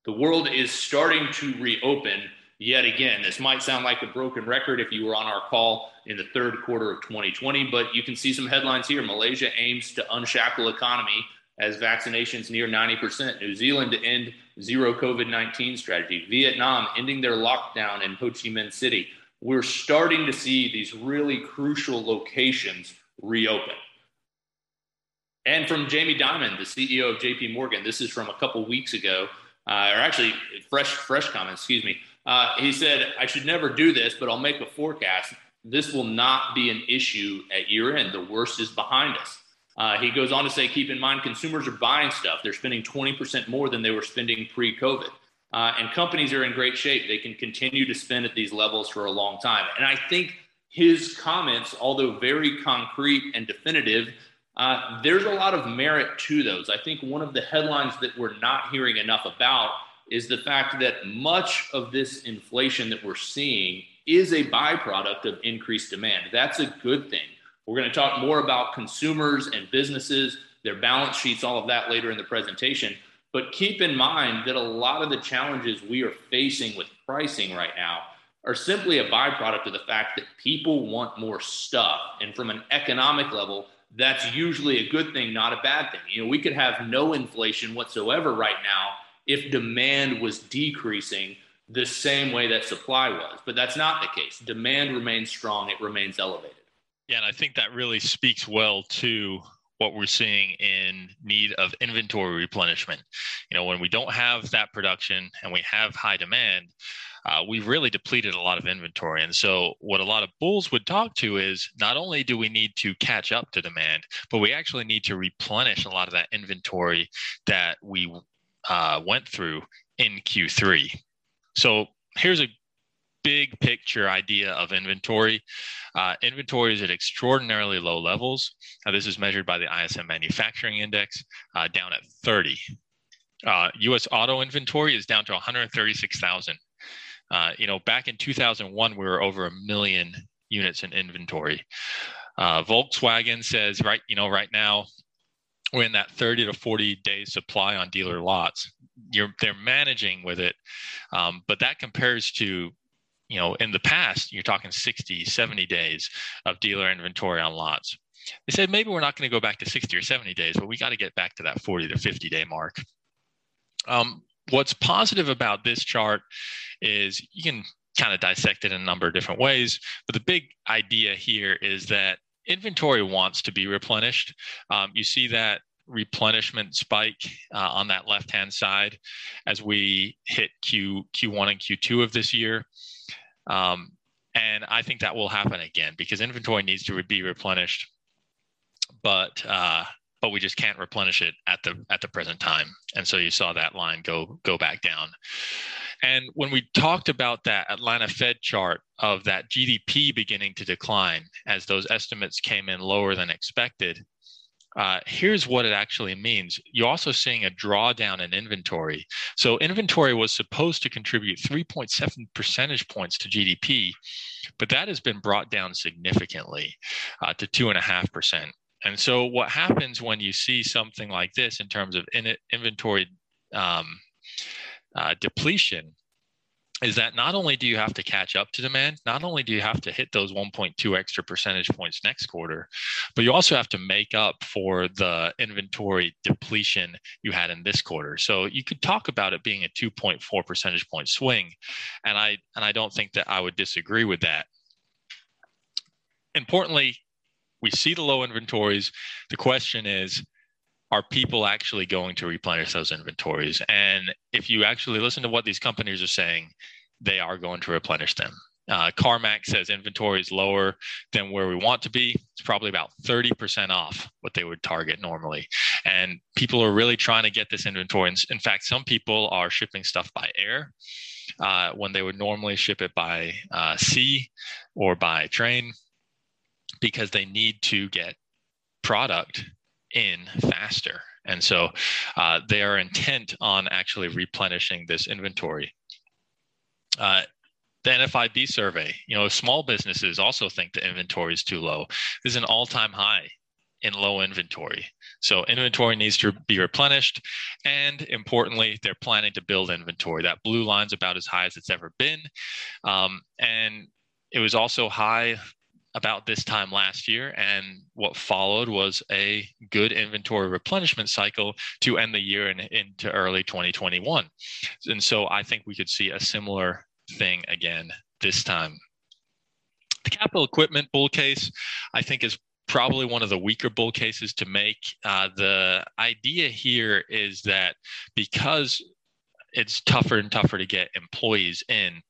The world is starting to reopen yet again. This might sound like a broken record if you were on our call in the third quarter of 2020, but you can see some headlines here. Malaysia aims to unshackle economy as vaccinations near 90%. New Zealand to end zero COVID 19 strategy. Vietnam ending their lockdown in Ho Chi Minh City. We're starting to see these really crucial locations reopen. And from Jamie Dimon, the CEO of JP Morgan, this is from a couple weeks ago, uh, or actually fresh, fresh comment, excuse me. Uh, he said, I should never do this, but I'll make a forecast. This will not be an issue at year end. The worst is behind us. Uh, he goes on to say, keep in mind, consumers are buying stuff. They're spending 20% more than they were spending pre COVID. Uh, and companies are in great shape. They can continue to spend at these levels for a long time. And I think his comments, although very concrete and definitive, uh, there's a lot of merit to those. I think one of the headlines that we're not hearing enough about is the fact that much of this inflation that we're seeing is a byproduct of increased demand. That's a good thing. We're going to talk more about consumers and businesses, their balance sheets, all of that later in the presentation. But keep in mind that a lot of the challenges we are facing with pricing right now are simply a byproduct of the fact that people want more stuff. And from an economic level, that's usually a good thing, not a bad thing. You know, we could have no inflation whatsoever right now if demand was decreasing the same way that supply was. But that's not the case. Demand remains strong, it remains elevated. Yeah, and I think that really speaks well to what we're seeing in need of inventory replenishment. You know, when we don't have that production and we have high demand, uh, we've really depleted a lot of inventory. And so, what a lot of bulls would talk to is not only do we need to catch up to demand, but we actually need to replenish a lot of that inventory that we uh, went through in Q3. So, here's a big picture idea of inventory. Uh, inventory is at extraordinarily low levels. This is measured by the ISM Manufacturing Index, uh, down at 30. Uh, U.S. auto inventory is down to 136,000. Uh, you know, back in 2001, we were over a million units in inventory. Uh, Volkswagen says, right, you know, right now we're in that 30 to 40 days supply on dealer lots. You're, they're managing with it, um, but that compares to you know, in the past, you're talking 60, 70 days of dealer inventory on lots. They said maybe we're not going to go back to 60 or 70 days, but we got to get back to that 40 to 50 day mark. Um, what's positive about this chart is you can kind of dissect it in a number of different ways, but the big idea here is that inventory wants to be replenished. Um, you see that replenishment spike uh, on that left hand side as we hit Q Q1 and Q2 of this year. Um, and I think that will happen again because inventory needs to be replenished, but uh, but we just can't replenish it at the at the present time. And so you saw that line go go back down. And when we talked about that Atlanta Fed chart of that GDP beginning to decline as those estimates came in lower than expected, uh, here's what it actually means. You're also seeing a drawdown in inventory. So, inventory was supposed to contribute 3.7 percentage points to GDP, but that has been brought down significantly uh, to 2.5%. And so, what happens when you see something like this in terms of in- inventory um, uh, depletion is that not only do you have to catch up to demand, not only do you have to hit those 1.2 extra percentage points next quarter, but you also have to make up for the inventory depletion you had in this quarter. So you could talk about it being a 2.4 percentage point swing, and I and I don't think that I would disagree with that. Importantly, we see the low inventories. The question is, are people actually going to replenish those inventories? And if you actually listen to what these companies are saying, they are going to replenish them. Uh, CarMax says inventory is lower than where we want to be. It's probably about 30% off what they would target normally. And people are really trying to get this inventory. In fact, some people are shipping stuff by air uh, when they would normally ship it by uh, sea or by train because they need to get product in faster. And so uh, they are intent on actually replenishing this inventory. Uh, the NFIB survey, you know, small businesses also think the inventory is too low. This is an all time high in low inventory. So inventory needs to be replenished. And importantly, they're planning to build inventory. That blue line's about as high as it's ever been. Um, and it was also high about this time last year. And what followed was a good inventory replenishment cycle to end the year and into early 2021. And so I think we could see a similar thing again this time. The capital equipment bull case, I think, is probably one of the weaker bull cases to make. Uh, the idea here is that because it's tougher and tougher to get employees in.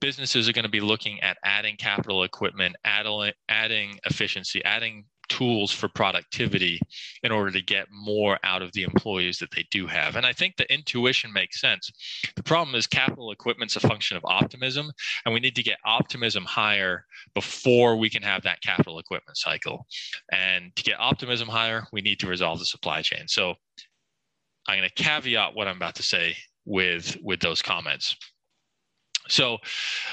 Businesses are going to be looking at adding capital equipment, adding, adding efficiency, adding tools for productivity in order to get more out of the employees that they do have. And I think the intuition makes sense. The problem is capital equipment's a function of optimism, and we need to get optimism higher before we can have that capital equipment cycle. And to get optimism higher, we need to resolve the supply chain. So I'm going to caveat what I'm about to say with with those comments. So,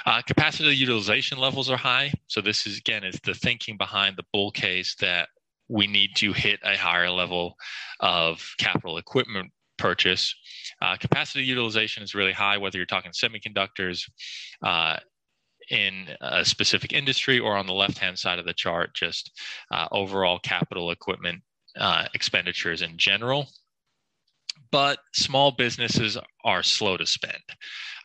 uh, capacity utilization levels are high. So this is again is the thinking behind the bull case that we need to hit a higher level of capital equipment purchase. Uh, capacity utilization is really high, whether you're talking semiconductors. Uh, in a specific industry or on the left hand side of the chart, just uh, overall capital equipment uh, expenditures in general but small businesses are slow to spend.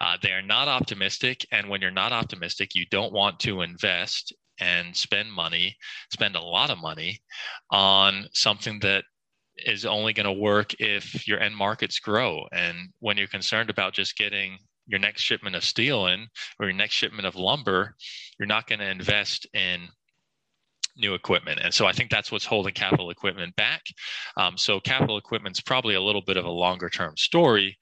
Uh, they are not optimistic. And when you're not optimistic, you don't want to invest and spend money, spend a lot of money on something that is only going to work if your end markets grow. And when you're concerned about just getting your next shipment of steel in or your next shipment of lumber, you're not going to invest in new equipment. And so I think that's what's holding capital equipment back. Um, so capital equipment's probably a little bit of a longer term story.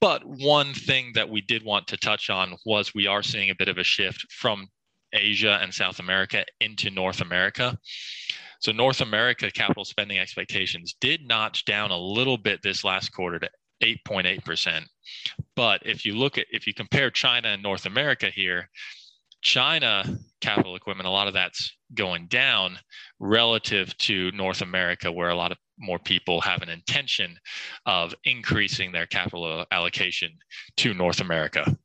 But one thing that we did want to touch on was we are seeing a bit of a shift from Asia and South America into North America. So North America capital spending expectations did notch down a little bit this last quarter to 8.8%. But if you look at if you compare China and North America here, China capital equipment, a lot of that's going down relative to North America, where a lot of more people have an intention of increasing their capital allocation to North America.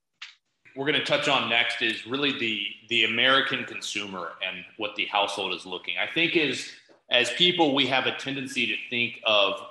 We're going to touch on next is really the the American consumer and what the household is looking. I think is as people we have a tendency to think of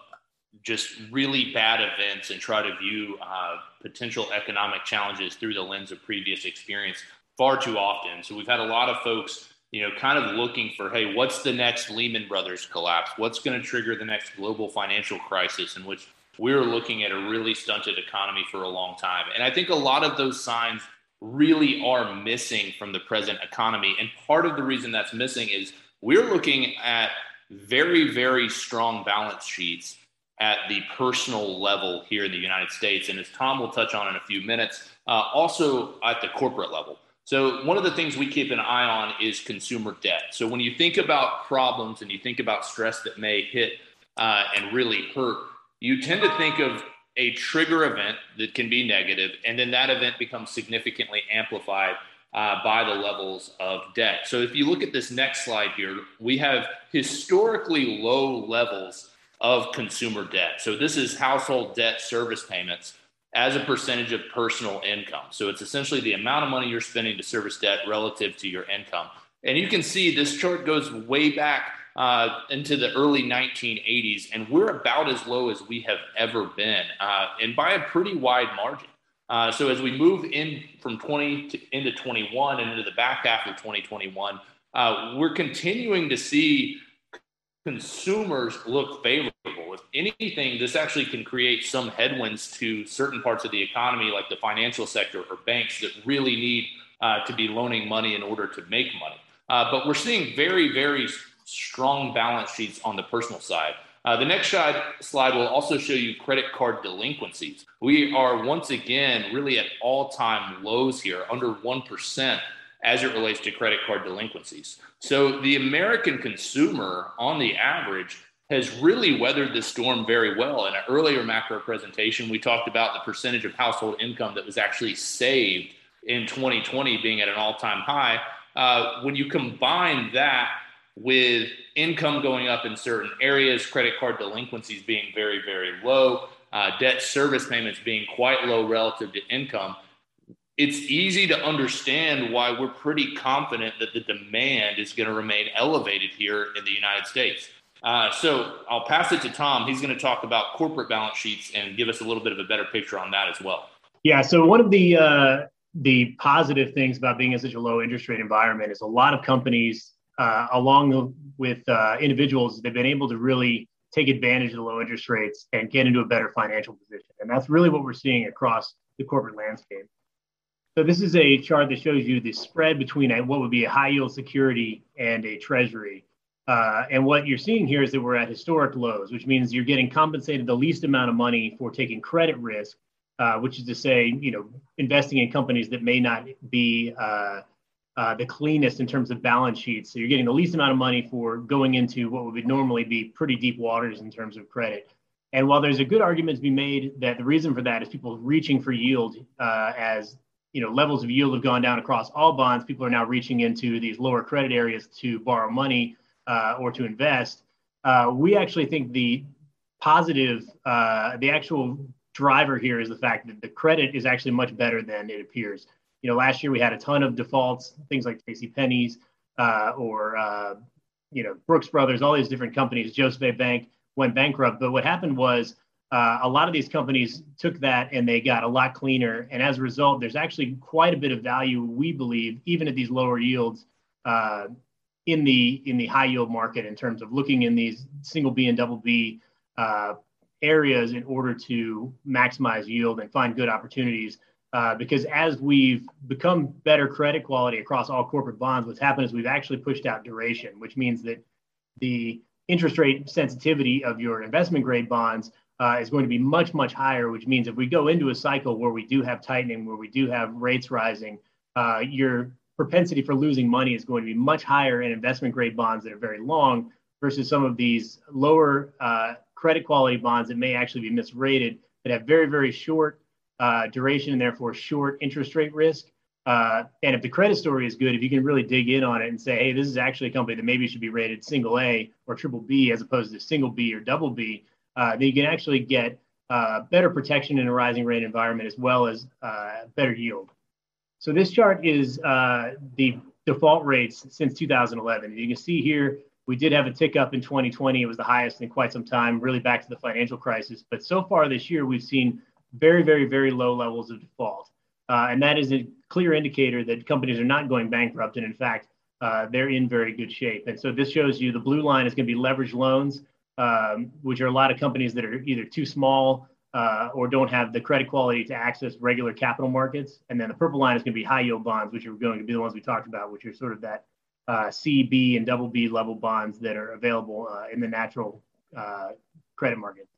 just really bad events and try to view uh, potential economic challenges through the lens of previous experience far too often. So we've had a lot of folks, you know, kind of looking for, hey, what's the next Lehman Brothers collapse? What's going to trigger the next global financial crisis in which we're looking at a really stunted economy for a long time. And I think a lot of those signs really are missing from the present economy. And part of the reason that's missing is we're looking at very, very strong balance sheets at the personal level here in the United States. And as Tom will touch on in a few minutes, uh, also at the corporate level. So, one of the things we keep an eye on is consumer debt. So, when you think about problems and you think about stress that may hit uh, and really hurt, you tend to think of a trigger event that can be negative, and then that event becomes significantly amplified uh, by the levels of debt. So, if you look at this next slide here, we have historically low levels of consumer debt. So, this is household debt service payments as a percentage of personal income. So it's essentially the amount of money you're spending to service debt relative to your income. And you can see this chart goes way back uh, into the early 1980s, and we're about as low as we have ever been, uh, and by a pretty wide margin. Uh, so as we move in from 20 to, into 21 and into the back half of 2021, uh, we're continuing to see consumers look favorable. If anything, this actually can create some headwinds to certain parts of the economy, like the financial sector or banks that really need uh, to be loaning money in order to make money. Uh, but we're seeing very, very strong balance sheets on the personal side. Uh, the next slide, slide will also show you credit card delinquencies. We are once again really at all time lows here, under 1% as it relates to credit card delinquencies. So the American consumer, on the average, has really weathered the storm very well. In an earlier macro presentation, we talked about the percentage of household income that was actually saved in 2020 being at an all time high. Uh, when you combine that with income going up in certain areas, credit card delinquencies being very, very low, uh, debt service payments being quite low relative to income, it's easy to understand why we're pretty confident that the demand is going to remain elevated here in the United States. Uh, so I'll pass it to Tom. He's going to talk about corporate balance sheets and give us a little bit of a better picture on that as well. Yeah. So one of the uh, the positive things about being in such a low interest rate environment is a lot of companies, uh, along with uh, individuals, they've been able to really take advantage of the low interest rates and get into a better financial position. And that's really what we're seeing across the corporate landscape. So this is a chart that shows you the spread between a, what would be a high yield security and a treasury. Uh, and what you're seeing here is that we're at historic lows, which means you're getting compensated the least amount of money for taking credit risk, uh, which is to say, you know, investing in companies that may not be uh, uh the cleanest in terms of balance sheets. So you're getting the least amount of money for going into what would normally be pretty deep waters in terms of credit. And while there's a good argument to be made that the reason for that is people reaching for yield uh, as you know levels of yield have gone down across all bonds. People are now reaching into these lower credit areas to borrow money uh, or to invest. Uh, we actually think the positive, uh, the actual driver here is the fact that the credit is actually much better than it appears. You know, last year we had a ton of defaults, things like J.C. Penney's uh, or uh, you know Brooks Brothers, all these different companies. Joseph Bank went bankrupt, but what happened was uh, a lot of these companies took that and they got a lot cleaner. And as a result, there's actually quite a bit of value, we believe, even at these lower yields, uh, in the in the high yield market in terms of looking in these single B and double B uh, areas in order to maximize yield and find good opportunities. Uh, because as we've become better credit quality across all corporate bonds, what's happened is we've actually pushed out duration, which means that the interest rate sensitivity of your investment grade bonds uh, is going to be much, much higher, which means if we go into a cycle where we do have tightening, where we do have rates rising, uh, your propensity for losing money is going to be much higher in investment grade bonds that are very long versus some of these lower uh, credit quality bonds that may actually be misrated that have very, very short uh, duration and therefore short interest rate risk. Uh, and if the credit story is good, if you can really dig in on it and say, hey, this is actually a company that maybe should be rated single A or triple B as opposed to single B or double B, uh, then you can actually get uh, better protection in a rising rate environment as well as uh, better yield. So this chart is uh, the default rates since 2011. You can see here, we did have a tick up in 2020. It was the highest in quite some time, really back to the financial crisis. But so far this year, we've seen very, very, very low levels of default. Uh, and that is a clear indicator that companies are not going bankrupt. And in fact, uh, they're in very good shape. And so this shows you the blue line is going to be leveraged loans um, which are a lot of companies that are either too small uh, or don't have the credit quality to access regular capital markets. And then the purple line is going to be high yield bonds, which are going to be the ones we talked about, which are sort of that uh, C, B, and double B level bonds that are available uh, in the natural uh, credit market.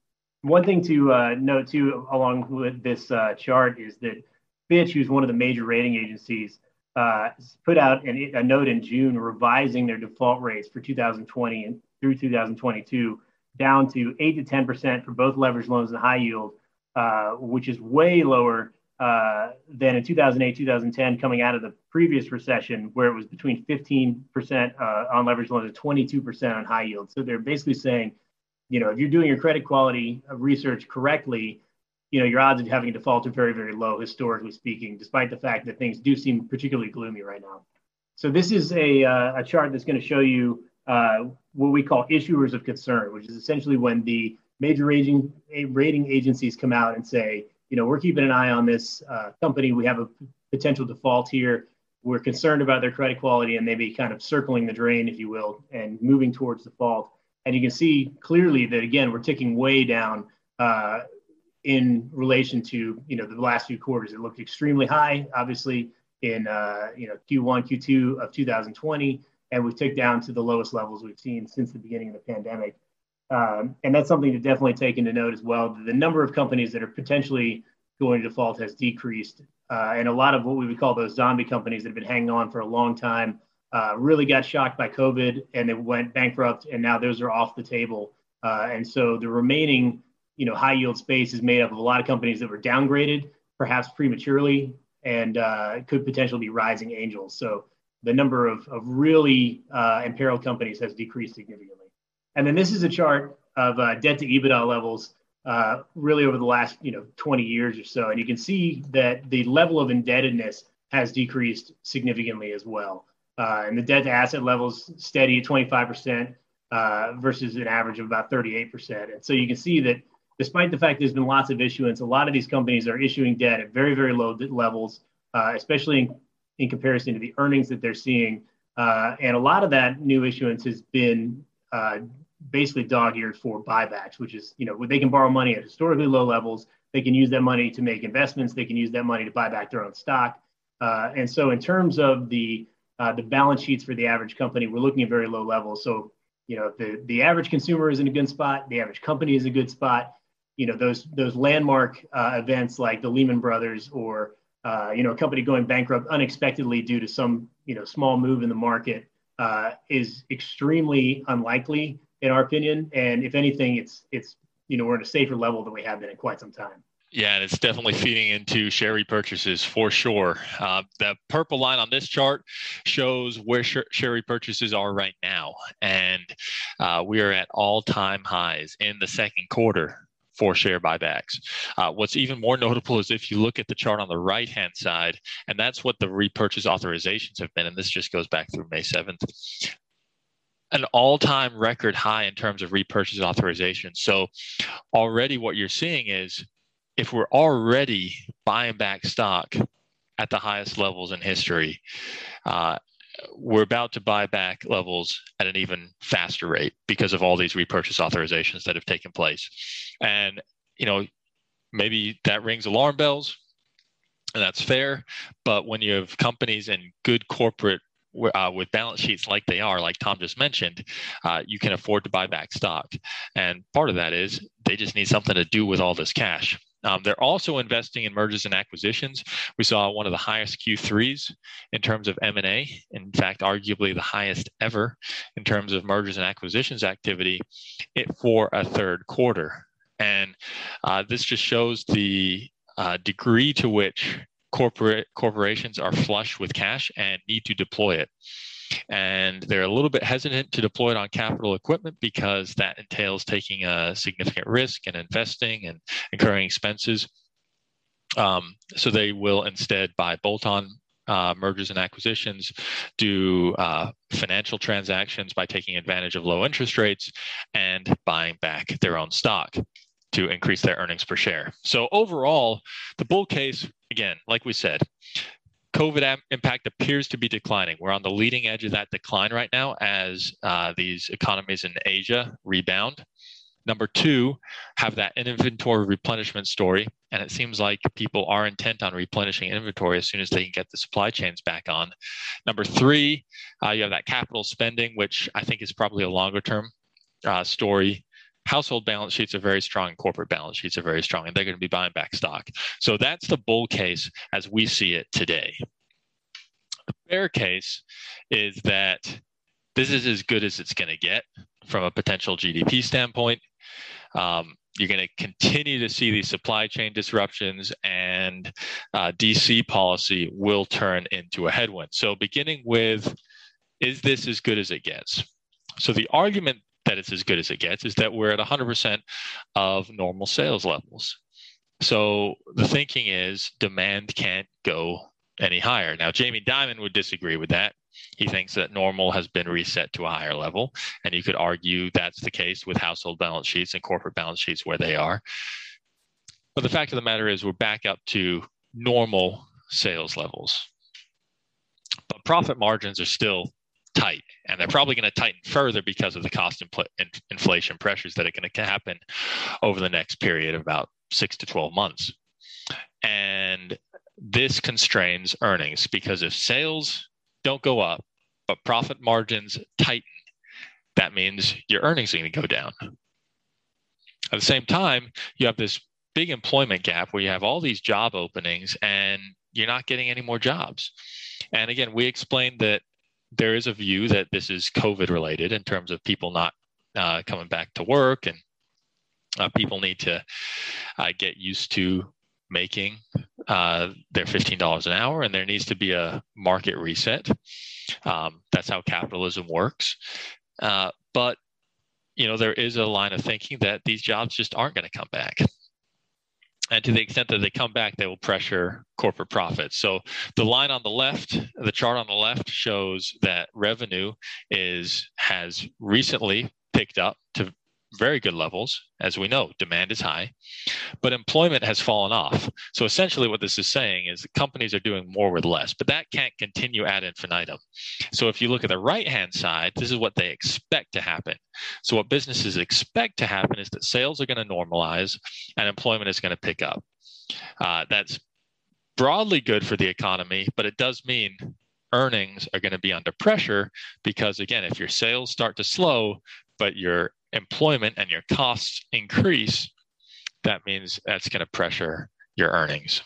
One thing to uh, note too, along with this uh, chart, is that Fitch, who's one of the major rating agencies, put out an, a note in June revising their default rates for 2020 and through 2022 down to 8 to 10% for both leveraged loans and high yield, uh, which is way lower uh, than in 2008, 2010, coming out of the previous recession, where it was between 15% uh, on leveraged loans and 22% on high yield. So they're basically saying, you know, if you're doing your credit quality research correctly, you know, your odds of having a default are very, very low, historically speaking, despite the fact that things do seem particularly gloomy right now. So this is a, uh, a chart that's going to show you uh, what we call issuers of concern, which is essentially when the major rating, rating agencies come out and say, you know, we're keeping an eye on this uh, company. We have a potential default here. We're concerned about their credit quality, and they be kind of circling the drain, if you will, and moving towards default. And you can see clearly that again, we're ticking way down uh, in relation to you know the last few quarters. It looked extremely high, obviously in uh, you know Q1, Q2 of 2020, and we ticked down to the lowest levels we've seen since the beginning of the pandemic. Um, and that's something to definitely take into note as well. The number of companies that are potentially going to default has decreased, uh, and a lot of what we would call those zombie companies that have been hanging on for a long time uh, really got shocked by COVID and they went bankrupt, and now those are off the table. Uh, and so the remaining you know, high yield space is made up of a lot of companies that were downgraded, perhaps prematurely, and uh, could potentially be rising angels. So the number of, of really uh, imperiled companies has decreased significantly. And then this is a chart of uh, debt to EBITDA levels uh, really over the last you know 20 years or so. And you can see that the level of indebtedness has decreased significantly as well. Uh, and the debt to asset levels steady at 25% uh, versus an average of about 38%. And so you can see that despite the fact there's been lots of issuance, a lot of these companies are issuing debt at very, very low levels, uh, especially in, in, comparison to the earnings that they're seeing. Uh, and a lot of that new issuance has been uh, basically dog-eared for buybacks, which is, you know, they can borrow money at historically low levels. They can use that money to make investments. They can use that money to buy back their own stock. Uh, and so in terms of the uh, the balance sheets for the average company, we're looking at very low levels. So, you know, the, the average consumer is in a good spot. The average company is a good spot you know those those landmark uh, events like the Lehman Brothers or uh, you know a company going bankrupt unexpectedly due to some you know small move in the market uh, is extremely unlikely in our opinion. And if anything, it's it's you know we're at a safer level than we have been in quite some time. Yeah, and it's definitely feeding into share repurchases for sure. Uh, the purple line on this chart shows where share, repurchases are right now, and uh, we are at all-time highs in the second quarter for share buybacks. Uh, what's even more notable is if you look at the chart on the right hand side, and that's what the repurchase authorizations have been, and this just goes back through May 7th. An all time record high in terms of repurchase authorization. So, already what you're seeing is if we're already buying back stock at the highest levels in history, uh, we're about to buy back levels at an even faster rate because of all these repurchase authorizations that have taken place. And, you know, maybe that rings alarm bells and that's fair. But when you have companies and good corporate uh, with balance sheets like they are, like Tom just mentioned, uh, you can afford to buy back stock. And part of that is they just need something to do with all this cash. Um, they're also investing in mergers and acquisitions. We saw one of the highest Q3s in terms of M&A. In fact, arguably the highest ever in terms of mergers and acquisitions activity it, for a third quarter. And uh, this just shows the uh, degree to which corporate corporations are flush with cash and need to deploy it and they're a little bit hesitant to deploy it on capital equipment because that entails taking a significant risk and investing and incurring expenses. Um, so they will instead buy bolt-on uh, mergers and acquisitions, do uh, financial transactions by taking advantage of low interest rates, and buying back their own stock to increase their earnings per share. So overall, the bull case, again, like we said, COVID impact appears to be declining. We're on the leading edge of that decline right now as uh, these economies in Asia rebound. Number two, have that inventory replenishment story. And it seems like people are intent on replenishing inventory as soon as they can get the supply chains back on. Number three, uh, you have that capital spending, which I think is probably a longer term uh, story household balance sheets are very strong corporate balance sheets are very strong and they're going to be buying back stock. So that's the bull case as we see it today. The bear case is that this is as good as it's going to get from a potential gdp standpoint. Um, you're going to continue to see these supply chain disruptions and uh, dc policy will turn into a headwind. So beginning with is this as good as it gets? So the argument that it's as good as it gets is that we're at 100% of normal sales levels. So the thinking is demand can't go any higher. Now, Jamie Dimon would disagree with that. He thinks that normal has been reset to a higher level. And you could argue that's the case with household balance sheets and corporate balance sheets where they are. But the fact of the matter is, we're back up to normal sales levels. But profit margins are still tight, and they're probably going to tighten further because of the cost infl- inflation pressures that are going to happen over the next period of about six to 12 months. And this constrains earnings because if sales don't go up, but profit margins tighten, that means your earnings are going to go down. At the same time, you have this big employment gap where you have all these job openings and you're not getting any more jobs. And again, we explained that there is a view that this is COVID related in terms of people not uh, coming back to work and uh, people need to uh, get used to making uh, their $15 an hour and there needs to be a market reset. Um, that's how capitalism works. Uh, but you know there is a line of thinking that these jobs just aren't going to come back and to the extent that they come back they will pressure corporate profits. So the line on the left the chart on the left shows that revenue is has recently picked up to very good levels. As we know, demand is high, but employment has fallen off. So essentially, what this is saying is that companies are doing more with less, but that can't continue ad infinitum. So if you look at the right hand side, this is what they expect to happen. So what businesses expect to happen is that sales are going to normalize and employment is going to pick up. Uh, that's broadly good for the economy, but it does mean earnings are going to be under pressure because again if your sales start to slow but your employment and your costs increase, that means that's going to pressure your earnings.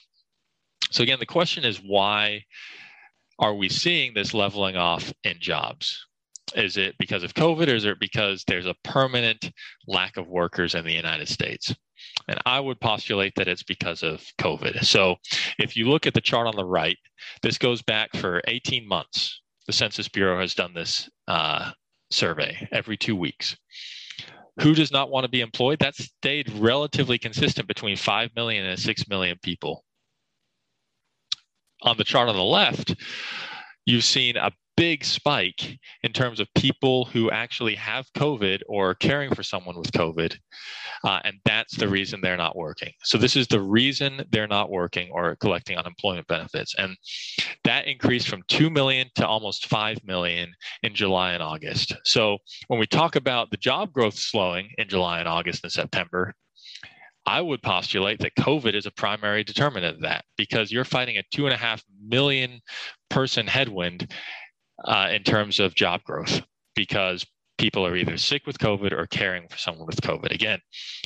So, again, the question is why are we seeing this leveling off in jobs? Is it because of COVID or is it because there's a permanent lack of workers in the United States? And I would postulate that it's because of COVID. So if you look at the chart on the right, this goes back for 18 months. The Census Bureau has done this uh, survey every two weeks. Who does not want to be employed? that stayed relatively consistent between 5 million and 6 million people. On the chart on the left, you've seen a big spike in terms of people who actually have COVID or caring for someone with COVID. Uh, and that's the reason they're not working. So, this is the reason they're not working or collecting unemployment benefits. And that increased from 2 million to almost 5 million in July and August. So, when we talk about the job growth slowing in July and August and September, I would postulate that COVID is a primary determinant of that because you're fighting a two and a half million person headwind uh, in terms of job growth because people are either sick with COVID or caring for someone with COVID. Again,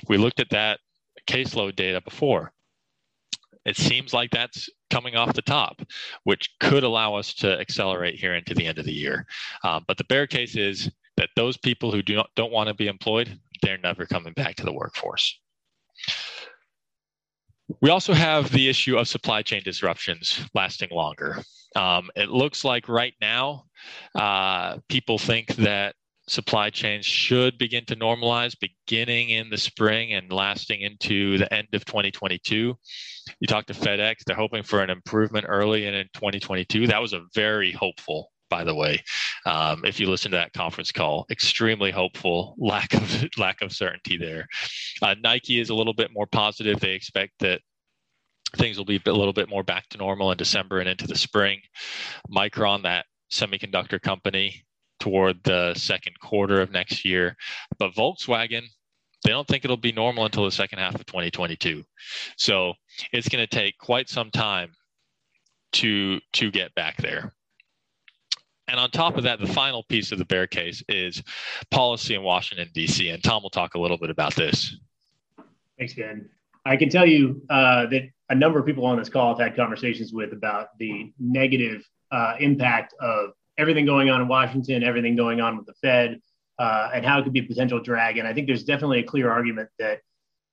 we looked at that caseload data before. It seems like that's coming off the top, which could allow us to accelerate here into the end of the year. Um, but the bear case is that those people who do not, don't want to be employed, they're never coming back to the workforce. We also have the issue of supply chain disruptions lasting longer. Um, it looks like right now, uh, people think that supply chains should begin to normalize beginning in the spring and lasting into the end of 2022. You talk to FedEx, they're hoping for an improvement early in, in 2022. That was a very hopeful by the way. Um, if you listen to that conference call, extremely hopeful, lack of (laughs) lack of certainty there. Uh, Nike is a little bit more positive. They expect that things will be a little bit more back to normal in December and into the spring. Micron, that semiconductor company, toward the second quarter of next year. But Volkswagen, they don't think it'll be normal until the second half of 2022. So it's going to take quite some time to to get back there. And on top of that, the final piece of the bear case is policy in Washington D.C. And Tom will talk a little bit about this. Thanks, Ben. I can tell you uh, that a number of people on this call have had conversations with about the negative uh, impact of everything going on in Washington, everything going on with the Fed, uh, and how it could be a potential drag. And I think there's definitely a clear argument that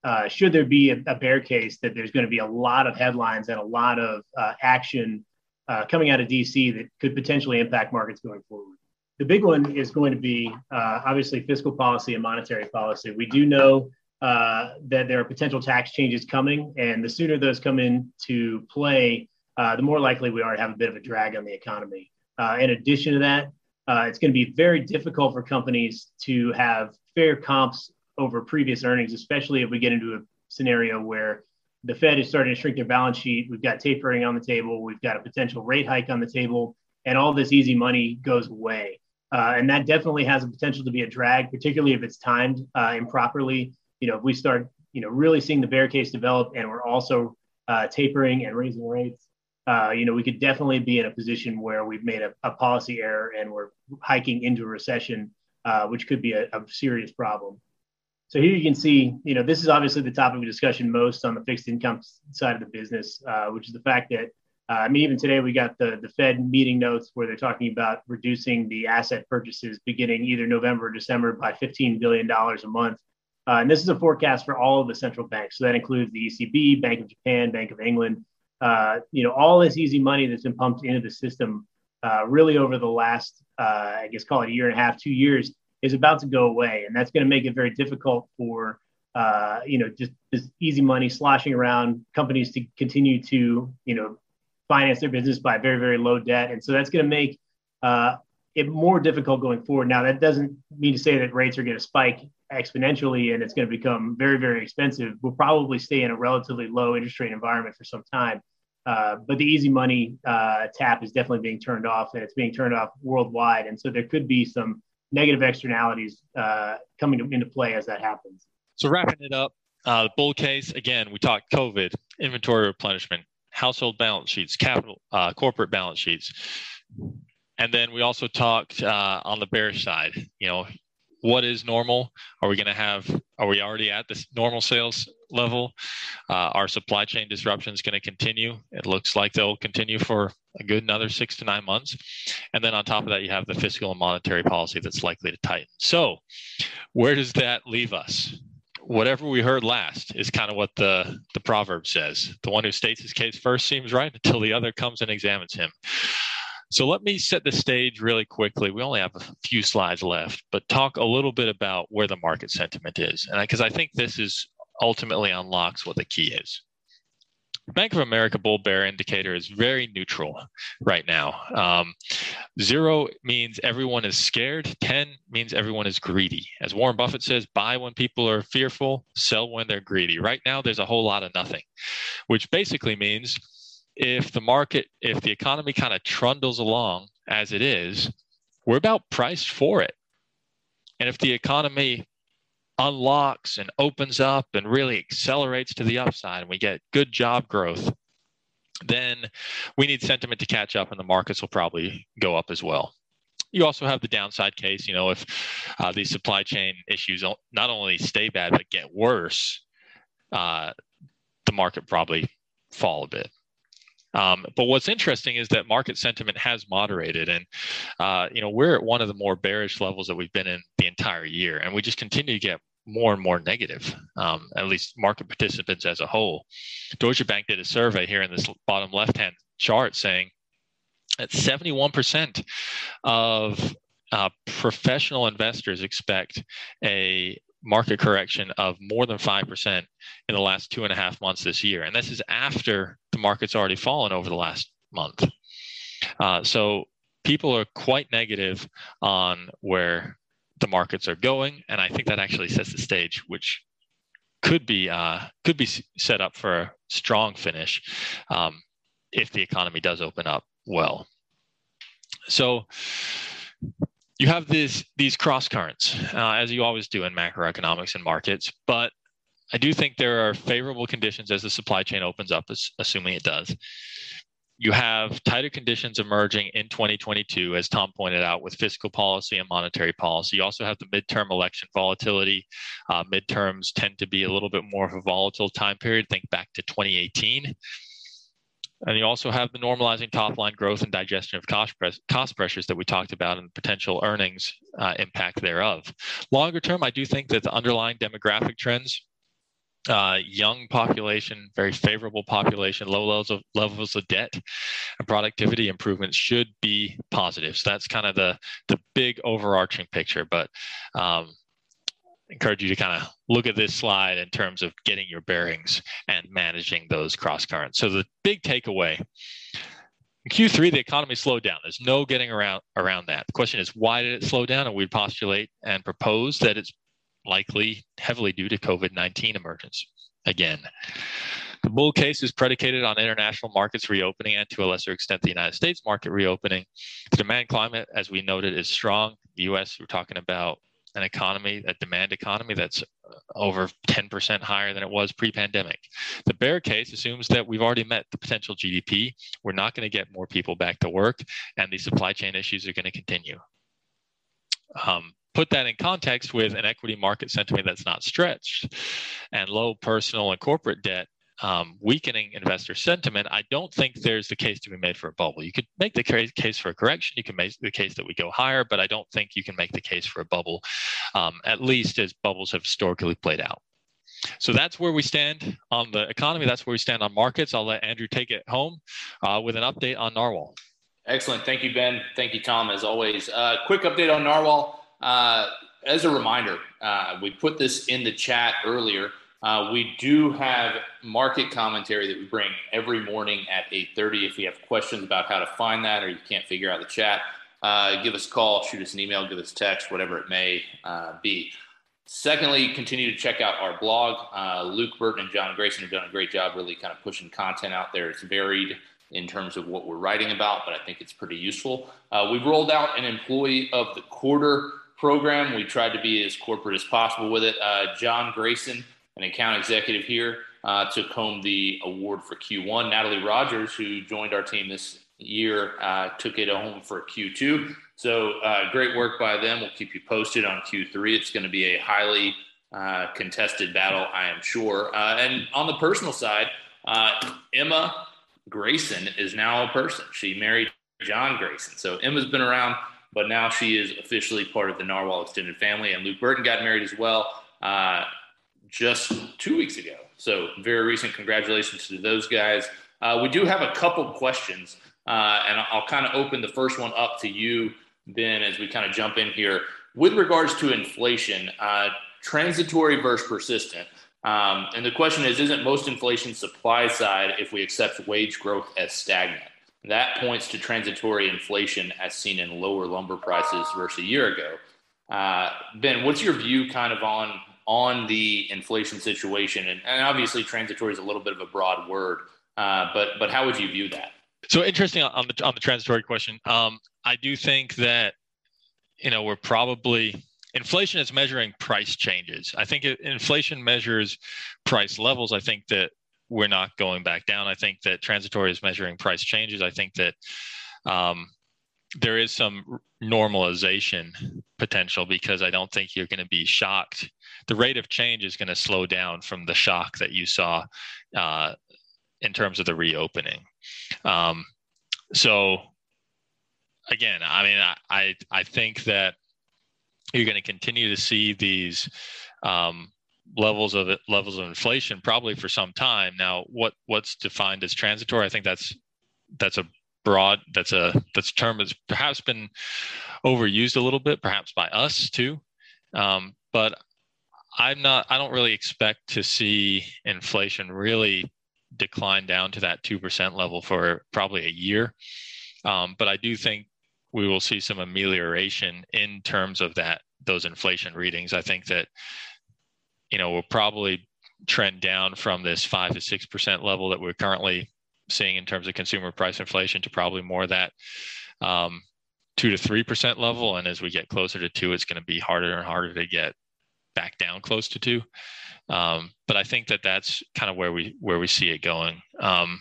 uh, should there be a, a, bear case, that there's going to be a lot of headlines and a lot of uh, action uh, coming out of DC that could potentially impact markets going forward. The big one is going to be uh, obviously fiscal policy and monetary policy. We do know uh, that there are potential tax changes coming, and the sooner those come into play, uh, the more likely we are to have a bit of a drag on the economy. Uh, in addition to that, uh, it's going to be very difficult for companies to have fair comps over previous earnings, especially if we get into a scenario where the Fed is starting to shrink their balance sheet. We've got tapering on the table. We've got a potential rate hike on the table, and all this easy money goes away. Uh, and that definitely has a potential to be a drag, particularly if it's timed uh, improperly. You know, if we start, you know, really seeing the bear case develop, and we're also uh, tapering and raising rates, uh, you know, we could definitely be in a position where we've made a, a policy error and we're hiking into a recession, uh, which could be a, a serious problem. So here you can see, you know, this is obviously the topic of discussion most on the fixed income side of the business, uh, which is the fact that, uh, I mean, even today we got the, the Fed meeting notes where they're talking about reducing the asset purchases beginning either November or December by $15 billion a month. Uh, and this is a forecast for all of the central banks. So that includes the ECB, Bank of Japan, Bank of England. Uh, you know, all this easy money that's been pumped into the system uh, really over the last, uh, I guess, call it a year and a half, two years is about to go away, and that's going to make it very difficult for uh, you know just this easy money sloshing around companies to continue to you know finance their business by very very low debt, and so that's going to make uh, it more difficult going forward. Now that doesn't mean to say that rates are going to spike exponentially and it's going to become very very expensive. We'll probably stay in a relatively low interest rate environment for some time. Uh, but the easy money uh, tap is definitely being turned off, and it's being turned off worldwide. And so there could be some negative externalities uh, coming to, into play as that happens. So wrapping it up, uh, the bull case again. We talked COVID, inventory replenishment, household balance sheets, capital, uh, corporate balance sheets, and then we also talked uh, on the bearish side. You know, what is normal? Are we going to have? Are we already at this normal sales level? Uh, are supply chain disruptions going to continue? It looks like they'll continue for a good another six to nine months. And then on top of that, you have the fiscal and monetary policy that's likely to tighten. So, where does that leave us? Whatever we heard last is kind of what the, the proverb says. The one who states his case first seems right until the other comes and examines him. So let me set the stage really quickly. We only have a few slides left, but talk a little bit about where the market sentiment is. And because I, I think this is ultimately unlocks what the key is. Bank of America bull bear indicator is very neutral right now. Um, zero means everyone is scared. 10 means everyone is greedy. As Warren Buffett says, buy when people are fearful, sell when they're greedy. Right now, there's a whole lot of nothing, which basically means if the market, if the economy kind of trundles along as it is, we're about priced for it. And if the economy unlocks and opens up and really accelerates to the upside and we get good job growth, then we need sentiment to catch up and the markets will probably go up as well. You also have the downside case, you know, if uh, these supply chain issues not only stay bad but get worse, uh, the market probably fall a bit. Um, but what's interesting is that market sentiment has moderated, and uh, you know we're at one of the more bearish levels that we've been in the entire year, and we just continue to get more and more negative. Um, at least market participants as a whole. Deutsche Bank did a survey here in this bottom left-hand chart saying that 71% of uh, professional investors expect a market correction of more than 5% in the last two and a half months this year. And this is after the market's already fallen over the last month. Uh, so people are quite negative on where the markets are going. And I think that actually sets the stage, which could be uh, could be set up for a strong finish um, if the economy does open up well. So you have these these cross currents, uh, as you always do in macroeconomics and markets. But I do think there are favorable conditions as the supply chain opens up, assuming it does. You have tighter conditions emerging in 2022, as Tom pointed out, with fiscal policy and monetary policy. You also have the midterm election volatility. Uh, midterms tend to be a little bit more of a volatile time period. Think back to 2018. And you also have the normalizing top line growth and digestion of cost, pres- cost pressures that we talked about and potential earnings uh, impact thereof. Longer term, I do think that the underlying demographic trends, uh, young population, very favorable population, low levels of levels of debt, and productivity improvements should be positive. So that's kind of the the big overarching picture. But um, encourage you to kind of look at this slide in terms of getting your bearings and managing those cross currents. So the big takeaway in Q3, the economy slowed down. There's no getting around around that. The question is, why did it slow down? And we postulate and propose that it's likely heavily due to COVID-19 emergence again. The bull case is predicated on international markets reopening and to a lesser extent the United States market reopening. The demand climate, as we noted, is strong. The US, we're talking about an economy, a demand economy that's uh, over 10% higher than it was pre pandemic. The bear case assumes that we've already met the potential GDP. We're not going to get more people back to work, and the supply chain issues are going to continue. Um, put that in context with an equity market sentiment that's not stretched and low personal and corporate debt um, weakening investor sentiment, I don't think there's the case to be made for a bubble. You could make the case for a correction. You can make the case that we go higher, but I don't think you can make the case for a bubble, um, at least as bubbles have historically played out. So that's where we stand on the economy. That's where we stand on markets. I'll let Andrew take it home uh, with an update on Narwhal. Excellent. Thank you, Ben. Thank you, Tom, as always. Uh, quick update on Narwhal. Uh, as a reminder, uh, we put this in the chat earlier. Uh, we do have market commentary that we bring every morning at 8.30. If you have questions about how to find that or you can't figure out the chat, uh, give us a call, shoot us an email, give us text, whatever it may uh, be. Secondly, continue to check out our blog. Uh, Luke Burton and John Grayson have done a great job really kind of pushing content out there. It's varied in terms of what we're writing about, but I think it's pretty useful. Uh, we've rolled out an employee of the quarter program. We tried to be as corporate as possible with it. Uh, John Grayson – an account executive here, uh, took home the award for Q1. Natalie Rogers, who joined our team this year, uh, took it home for Q2. So uh, great work by them. We'll keep you posted on Q3. It's going to be a highly uh, contested battle, I am sure. Uh, and on the personal side, Emma Grayson is now a person. She married John Grayson. So Emma's been around, but now she is officially part of the Narwhal extended family. And Luke Burton got married as well. Uh, just two weeks ago. So, very recent. Congratulations to those guys. Uh, we do have a couple questions, uh, and I'll kind of open the first one up to you, Ben, as we kind of jump in here. With regards to inflation, uh, transitory versus persistent. Um, and the question is Isn't most inflation supply side if we accept wage growth as stagnant? That points to transitory inflation as seen in lower lumber prices versus a year ago. Uh, ben, what's your view kind of on on the inflation situation? And, and obviously, transitory is a little bit of a broad word, uh, but but how would you view that? So interesting on the on the transitory question. Um, I do think that you know we're probably inflation is measuring price changes. I think it, inflation measures price levels. I think that we're not going back down. I think that transitory is measuring price changes. I think that um, there is some normalization potential because I don't think you're going to be shocked. The rate of change is going to slow down from the shock that you saw uh, in terms of the reopening. Um, so, again, I mean, I, I, I think that you're going to continue to see these um, levels of levels of inflation probably for some time. Now, what what's defined as transitory? I think that's that's a broad that's a that's a term that's perhaps been overused a little bit perhaps by us too um, but i'm not i don't really expect to see inflation really decline down to that 2% level for probably a year um, but i do think we will see some amelioration in terms of that those inflation readings i think that you know we'll probably trend down from this 5 to 6% level that we're currently seeing in terms of consumer price inflation to probably more that um, two to three percent level. And as we get closer to two, it's going to be harder and harder to get back down close to two. Um, but I think that that's kind of where we where we see it going. Um,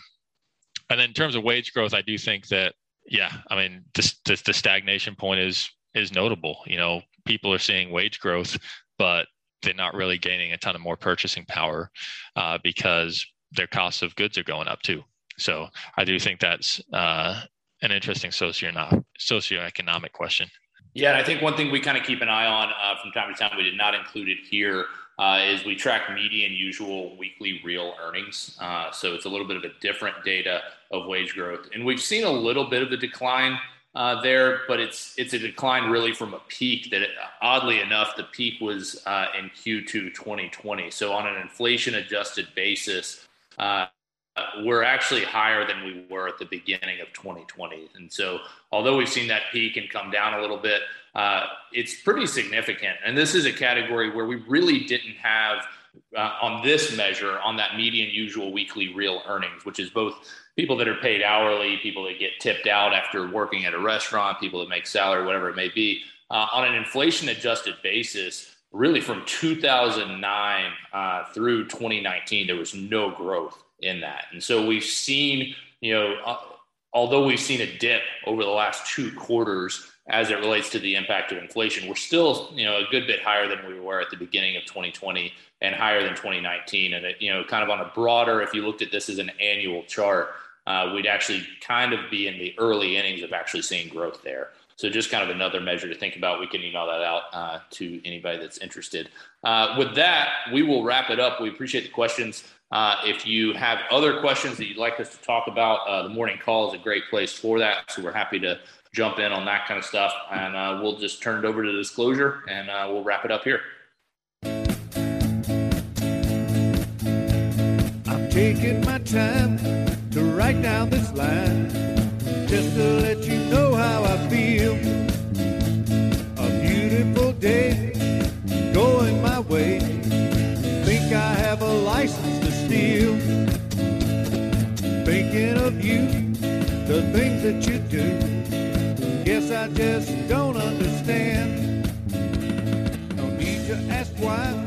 and then in terms of wage growth, I do think that yeah, I mean this the stagnation point is is notable. You know, people are seeing wage growth, but they're not really gaining a ton of more purchasing power uh, because their costs of goods are going up too. So I do think that's uh, an interesting socio socioeconomic question. Yeah, and I think one thing we kind of keep an eye on uh, from time to time, we did not include it here, uh, is we track median usual weekly real earnings. Uh, so it's a little bit of a different data of wage growth. And we've seen a little bit of a decline uh, there, but it's it's a decline really from a peak that, it, oddly enough, the peak was uh, in Q2 2020. So on an inflation adjusted basis, uh, we're actually higher than we were at the beginning of 2020. And so, although we've seen that peak and come down a little bit, uh, it's pretty significant. And this is a category where we really didn't have. Uh, on this measure, on that median usual weekly real earnings, which is both people that are paid hourly, people that get tipped out after working at a restaurant, people that make salary, whatever it may be, uh, on an inflation adjusted basis, really from 2009 uh, through 2019, there was no growth in that. And so we've seen, you know, uh, although we've seen a dip over the last two quarters as it relates to the impact of inflation, we're still, you know, a good bit higher than we were at the beginning of 2020 and higher than 2019. And it, you know, kind of on a broader, if you looked at this as an annual chart, uh, we'd actually kind of be in the early innings of actually seeing growth there. So just kind of another measure to think about. We can email that out uh, to anybody that's interested. Uh, with that, we will wrap it up. We appreciate the questions. Uh, if you have other questions that you'd like us to talk about, uh, the morning call is a great place for that. So we're happy to jump in on that kind of stuff. And uh, we'll just turn it over to disclosure and we'll wrap it up here. I'm taking my time write down this line just to let you know how I feel. A beautiful day going my way. Think I have a license to steal. Thinking of you, the things that you do. Guess I just don't understand. No need to ask why,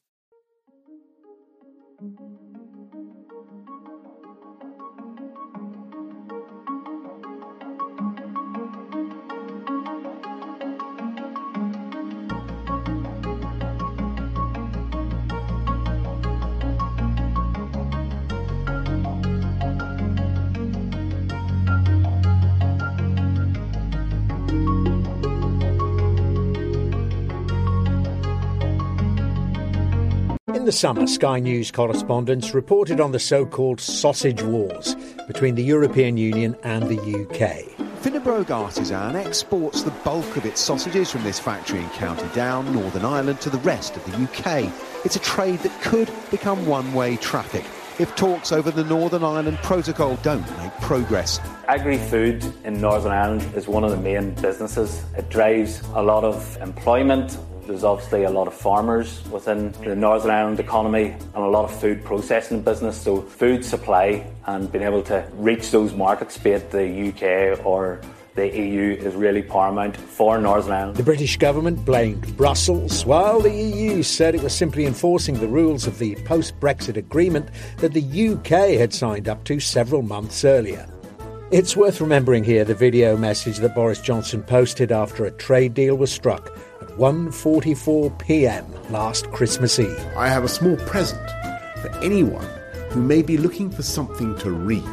The summer, Sky News correspondents reported on the so called sausage wars between the European Union and the UK. Finnebrogue Artisan exports the bulk of its sausages from this factory in County Down, Northern Ireland, to the rest of the UK. It's a trade that could become one way traffic if talks over the Northern Ireland Protocol don't make progress. Agri food in Northern Ireland is one of the main businesses. It drives a lot of employment. There's obviously a lot of farmers within the Northern Ireland economy and a lot of food processing business. So, food supply and being able to reach those markets, be it the UK or the EU, is really paramount for Northern Ireland. The British government blamed Brussels, while the EU said it was simply enforcing the rules of the post Brexit agreement that the UK had signed up to several months earlier. It's worth remembering here the video message that Boris Johnson posted after a trade deal was struck 1:44 p.m. last Christmas Eve. I have a small present for anyone who may be looking for something to read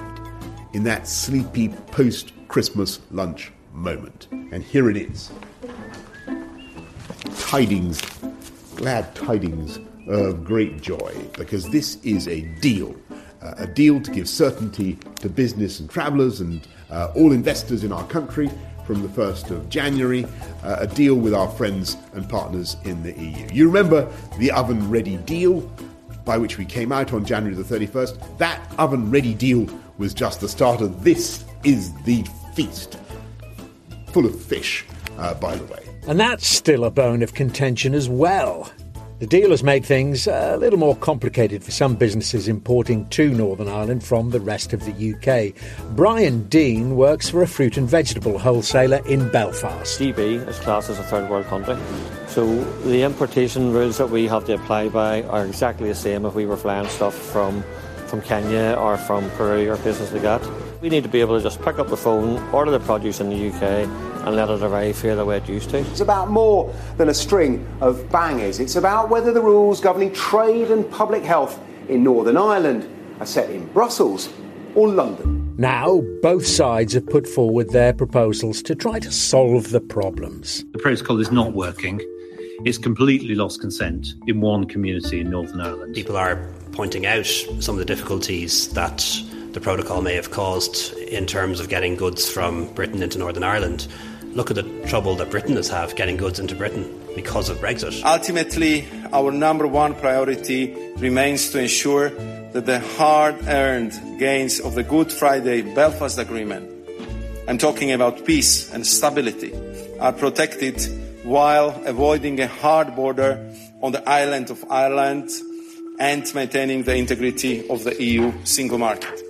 in that sleepy post Christmas lunch moment. And here it is. Tidings, glad tidings of great joy, because this is a deal. Uh, a deal to give certainty to business and travellers and uh, all investors in our country from the 1st of January, uh, a deal with our friends and partners in the EU. You remember the oven ready deal by which we came out on January the 31st? That oven ready deal was just the start of this is the feast. Full of fish, uh, by the way. And that's still a bone of contention as well. The deal has made things a little more complicated for some businesses importing to Northern Ireland from the rest of the UK. Brian Dean works for a fruit and vegetable wholesaler in Belfast. GB is classed as a third world country. So the importation rules that we have to apply by are exactly the same if we were flying stuff from from Kenya or from Peru or places like that. We need to be able to just pick up the phone, order the produce in the UK, and let it arrive here the way it used to. It's about more than a string of bangers. It's about whether the rules governing trade and public health in Northern Ireland are set in Brussels or London. Now, both sides have put forward their proposals to try to solve the problems. The protocol is not working. It's completely lost consent in one community in Northern Ireland. People are pointing out some of the difficulties that the protocol may have caused in terms of getting goods from Britain into Northern Ireland. Look at the trouble that Britain has had getting goods into Britain because of Brexit. Ultimately, our number one priority remains to ensure that the hard earned gains of the Good Friday Belfast Agreement, I'm talking about peace and stability, are protected while avoiding a hard border on the island of Ireland and maintaining the integrity of the EU single market.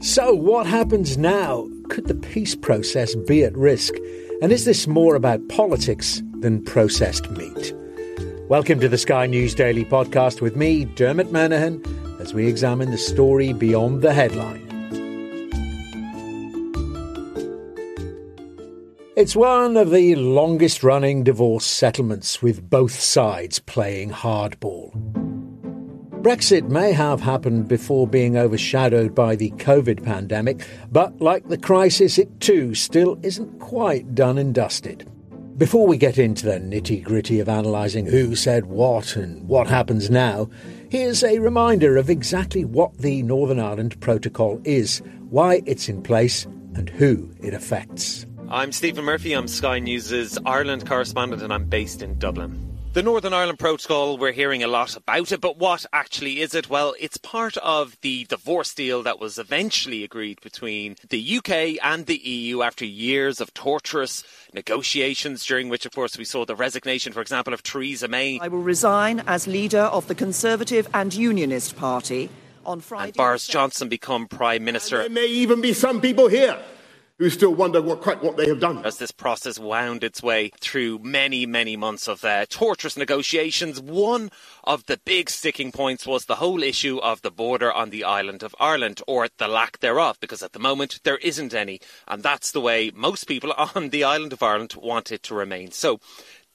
So, what happens now? Could the peace process be at risk? And is this more about politics than processed meat? Welcome to the Sky News Daily podcast with me, Dermot Murnaghan, as we examine the story beyond the headline. It's one of the longest running divorce settlements with both sides playing hardball. Brexit may have happened before being overshadowed by the COVID pandemic, but like the crisis, it too still isn't quite done and dusted. Before we get into the nitty gritty of analysing who said what and what happens now, here's a reminder of exactly what the Northern Ireland Protocol is, why it's in place, and who it affects. I'm Stephen Murphy, I'm Sky News' Ireland correspondent, and I'm based in Dublin. The Northern Ireland Protocol, we're hearing a lot about it, but what actually is it? Well, it's part of the divorce deal that was eventually agreed between the UK and the EU after years of torturous negotiations, during which, of course, we saw the resignation, for example, of Theresa May. I will resign as leader of the Conservative and Unionist Party on Friday. And Boris Johnson become Prime Minister. And there may even be some people here who still wonder what, quite what they have done. As this process wound its way through many, many months of uh, torturous negotiations, one of the big sticking points was the whole issue of the border on the island of Ireland, or the lack thereof, because at the moment there isn't any. And that's the way most people (laughs) on the island of Ireland want it to remain. So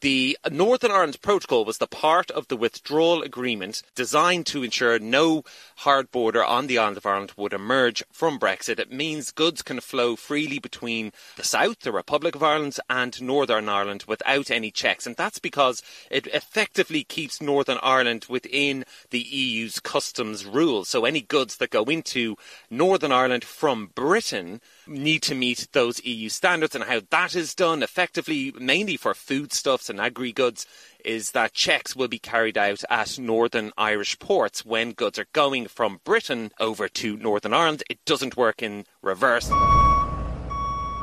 the Northern Ireland Protocol was the part of the withdrawal agreement designed to ensure no hard border on the island of Ireland would emerge from Brexit. It means goods can flow freely between the South, the Republic of Ireland, and Northern Ireland without any checks. And that's because it effectively keeps Northern Ireland within the EU's customs rules. So any goods that go into Northern Ireland from Britain need to meet those EU standards and how that is done effectively, mainly for foodstuffs and agri goods, is that checks will be carried out at Northern Irish ports when goods are going from Britain over to Northern Ireland. It doesn't work in reverse.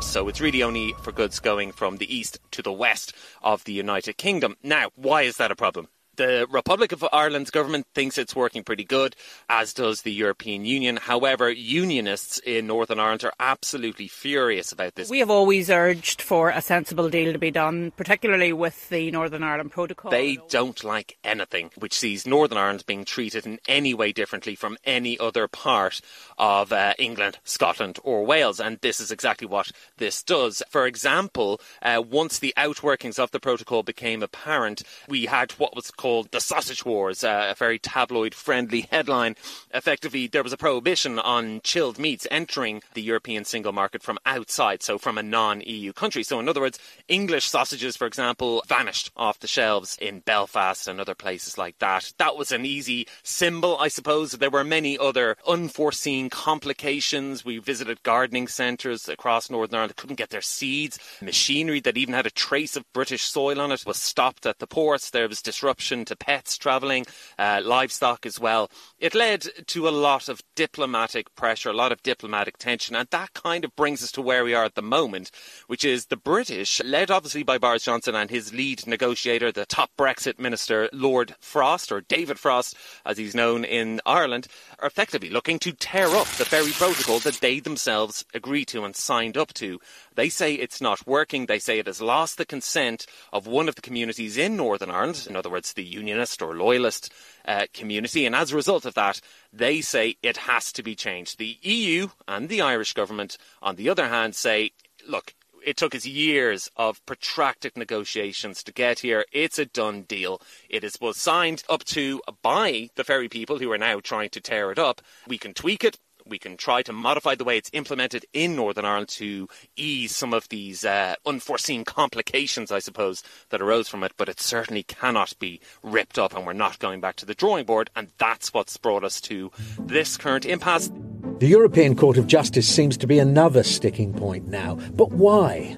So it's really only for goods going from the east to the west of the United Kingdom. Now, why is that a problem? The Republic of Ireland's government thinks it's working pretty good, as does the European Union. However, unionists in Northern Ireland are absolutely furious about this. We have always urged for a sensible deal to be done, particularly with the Northern Ireland Protocol. They don't like anything which sees Northern Ireland being treated in any way differently from any other part of uh, England, Scotland, or Wales. And this is exactly what this does. For example, uh, once the outworkings of the protocol became apparent, we had what was called called The Sausage Wars, a very tabloid friendly headline. Effectively, there was a prohibition on chilled meats entering the European single market from outside, so from a non EU country. So, in other words, English sausages, for example, vanished off the shelves in Belfast and other places like that. That was an easy symbol, I suppose. There were many other unforeseen complications. We visited gardening centres across Northern Ireland, couldn't get their seeds. Machinery that even had a trace of British soil on it was stopped at the ports. There was disruption to pets travelling, uh, livestock as well. It led to a lot of diplomatic pressure, a lot of diplomatic tension, and that kind of brings us to where we are at the moment, which is the British, led obviously by Boris Johnson and his lead negotiator, the top Brexit minister, Lord Frost, or David Frost, as he's known in Ireland, are effectively looking to tear up the very protocol that they themselves agreed to and signed up to. They say it's not working. They say it has lost the consent of one of the communities in Northern Ireland, in other words, the unionist or loyalist uh, community. And as a result of that, they say it has to be changed. The EU and the Irish government, on the other hand, say, look, it took us years of protracted negotiations to get here. It's a done deal. It is was signed up to by the ferry people who are now trying to tear it up. We can tweak it we can try to modify the way it's implemented in Northern Ireland to ease some of these uh, unforeseen complications, I suppose, that arose from it. But it certainly cannot be ripped up, and we're not going back to the drawing board. And that's what's brought us to this current impasse. The European Court of Justice seems to be another sticking point now. But why?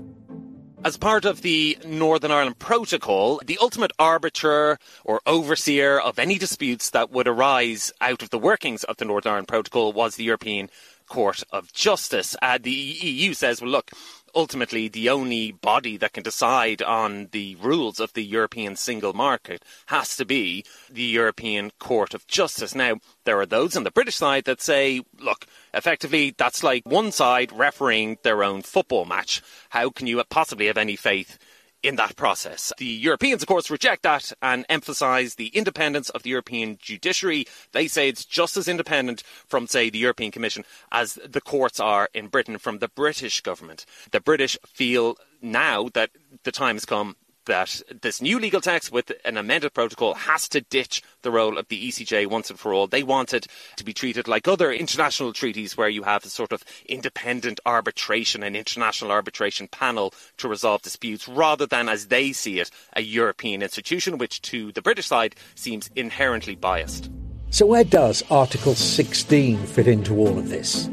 As part of the Northern Ireland Protocol, the ultimate arbiter or overseer of any disputes that would arise out of the workings of the Northern Ireland Protocol was the European Court of Justice. Uh, the EU says, well, look, ultimately the only body that can decide on the rules of the European single market has to be the European Court of Justice. Now, there are those on the British side that say, look, effectively that's like one side refereeing their own football match. How can you possibly have any faith in that process. The Europeans, of course, reject that and emphasise the independence of the European judiciary. They say it's just as independent from, say, the European Commission as the courts are in Britain from the British government. The British feel now that the time has come that this new legal text with an amended protocol has to ditch the role of the ECJ once and for all. They want it to be treated like other international treaties where you have a sort of independent arbitration, an international arbitration panel to resolve disputes, rather than, as they see it, a European institution, which to the British side seems inherently biased. So, where does Article 16 fit into all of this?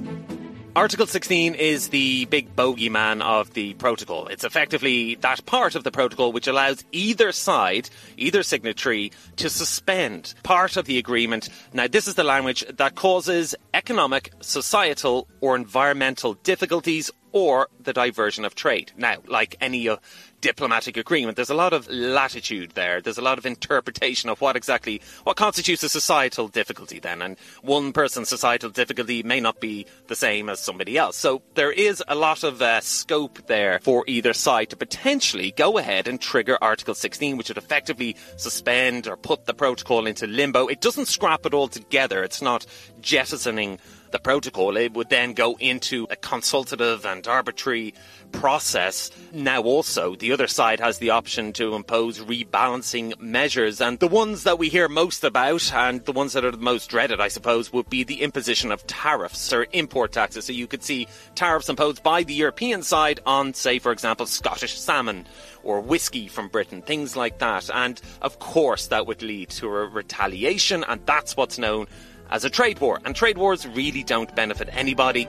Article 16 is the big bogeyman of the protocol. It's effectively that part of the protocol which allows either side, either signatory, to suspend part of the agreement. Now, this is the language that causes economic, societal, or environmental difficulties or the diversion of trade. Now, like any uh, diplomatic agreement, there's a lot of latitude there. There's a lot of interpretation of what exactly what constitutes a societal difficulty. Then, and one person's societal difficulty may not be the same as somebody else. So there is a lot of uh, scope there for either side to potentially go ahead and trigger Article 16, which would effectively suspend or put the protocol into limbo. It doesn't scrap it all together. It's not jettisoning the protocol, it would then go into a consultative and arbitrary process. Now, also, the other side has the option to impose rebalancing measures, and the ones that we hear most about, and the ones that are the most dreaded, I suppose, would be the imposition of tariffs or import taxes. So you could see tariffs imposed by the European side on, say, for example, Scottish salmon or whiskey from Britain, things like that. And of course, that would lead to a retaliation, and that's what's known as a trade war. And trade wars really don't benefit anybody.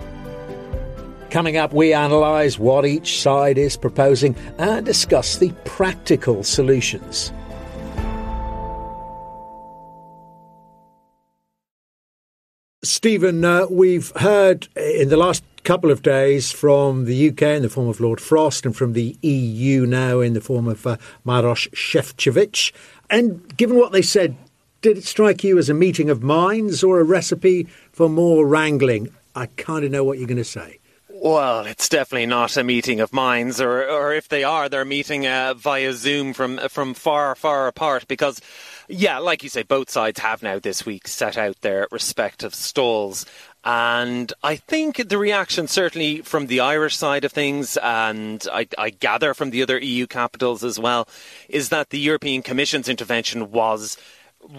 Coming up, we analyse what each side is proposing and discuss the practical solutions. Stephen, uh, we've heard in the last couple of days from the UK in the form of Lord Frost and from the EU now in the form of uh, Maroš Šefčovič. And given what they said did it strike you as a meeting of minds or a recipe for more wrangling? I kind of know what you're going to say. Well, it's definitely not a meeting of minds, or, or if they are, they're meeting uh, via Zoom from from far, far apart. Because, yeah, like you say, both sides have now this week set out their respective stalls, and I think the reaction, certainly from the Irish side of things, and I, I, gather from the other EU capitals as well, is that the European Commission's intervention was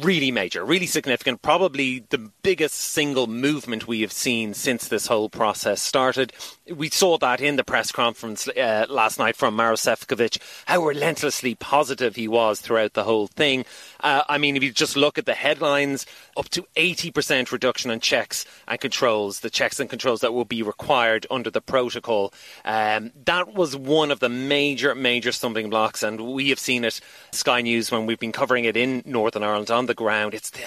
really major, really significant, probably the biggest single movement we have seen since this whole process started. We saw that in the press conference uh, last night from Maroš Šefčovič, how relentlessly positive he was throughout the whole thing. Uh, I mean, if you just look at the headlines, up to 80% reduction in checks and controls, the checks and controls that will be required under the protocol. Um, that was one of the major, major stumbling blocks, and we have seen it, Sky News, when we've been covering it in Northern Ireland on the ground. It's the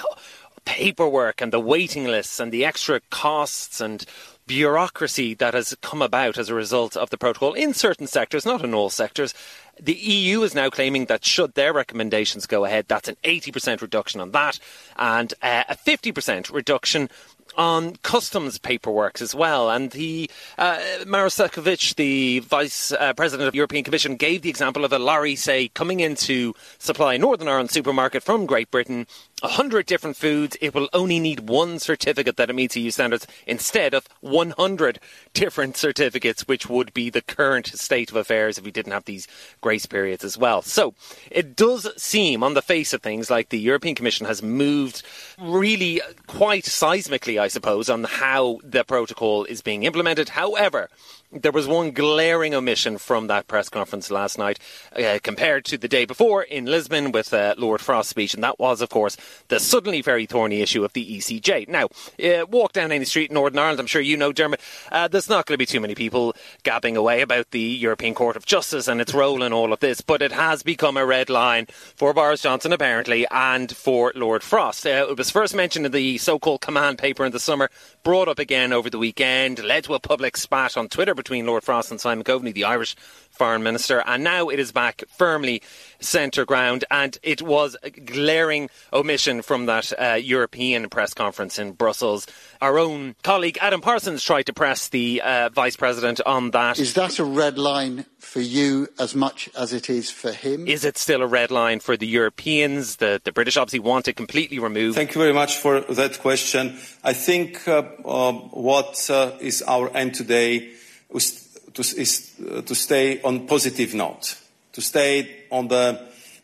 paperwork and the waiting lists and the extra costs and bureaucracy that has come about as a result of the protocol in certain sectors, not in all sectors. The EU is now claiming that should their recommendations go ahead, that's an 80% reduction on that and uh, a 50% reduction on customs paperwork as well. And the uh, Maros Sefcovic, the Vice uh, President of the European Commission, gave the example of a lorry, say, coming into supply Northern Ireland supermarket from Great Britain 100 different foods, it will only need one certificate that it meets EU standards instead of 100 different certificates, which would be the current state of affairs if we didn't have these grace periods as well. So it does seem, on the face of things, like the European Commission has moved really quite seismically, I suppose, on how the protocol is being implemented. However, there was one glaring omission from that press conference last night uh, compared to the day before in Lisbon with uh, Lord Frost's speech, and that was, of course, the suddenly very thorny issue of the ECJ. Now, uh, walk down any street in Northern Ireland, I'm sure you know, Dermot, uh, there's not going to be too many people gabbing away about the European Court of Justice and its role in all of this, but it has become a red line for Boris Johnson, apparently, and for Lord Frost. Uh, it was first mentioned in the so called command paper in the summer, brought up again over the weekend, led to a public spat on Twitter between Lord Frost and Simon Coveney, the Irish foreign minister, and now it is back firmly centre ground. And it was a glaring omission from that uh, European press conference in Brussels. Our own colleague Adam Parsons tried to press the uh, vice president on that. Is that a red line for you as much as it is for him? Is it still a red line for the Europeans? The, the British obviously want it completely removed. Thank you very much for that question. I think uh, uh, what uh, is our end today is uh, to stay on positive note, to stay on the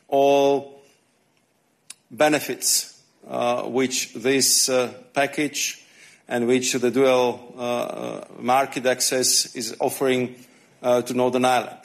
all benefits uh, which this uh, package and which the dual market access is offering to Northern Ireland.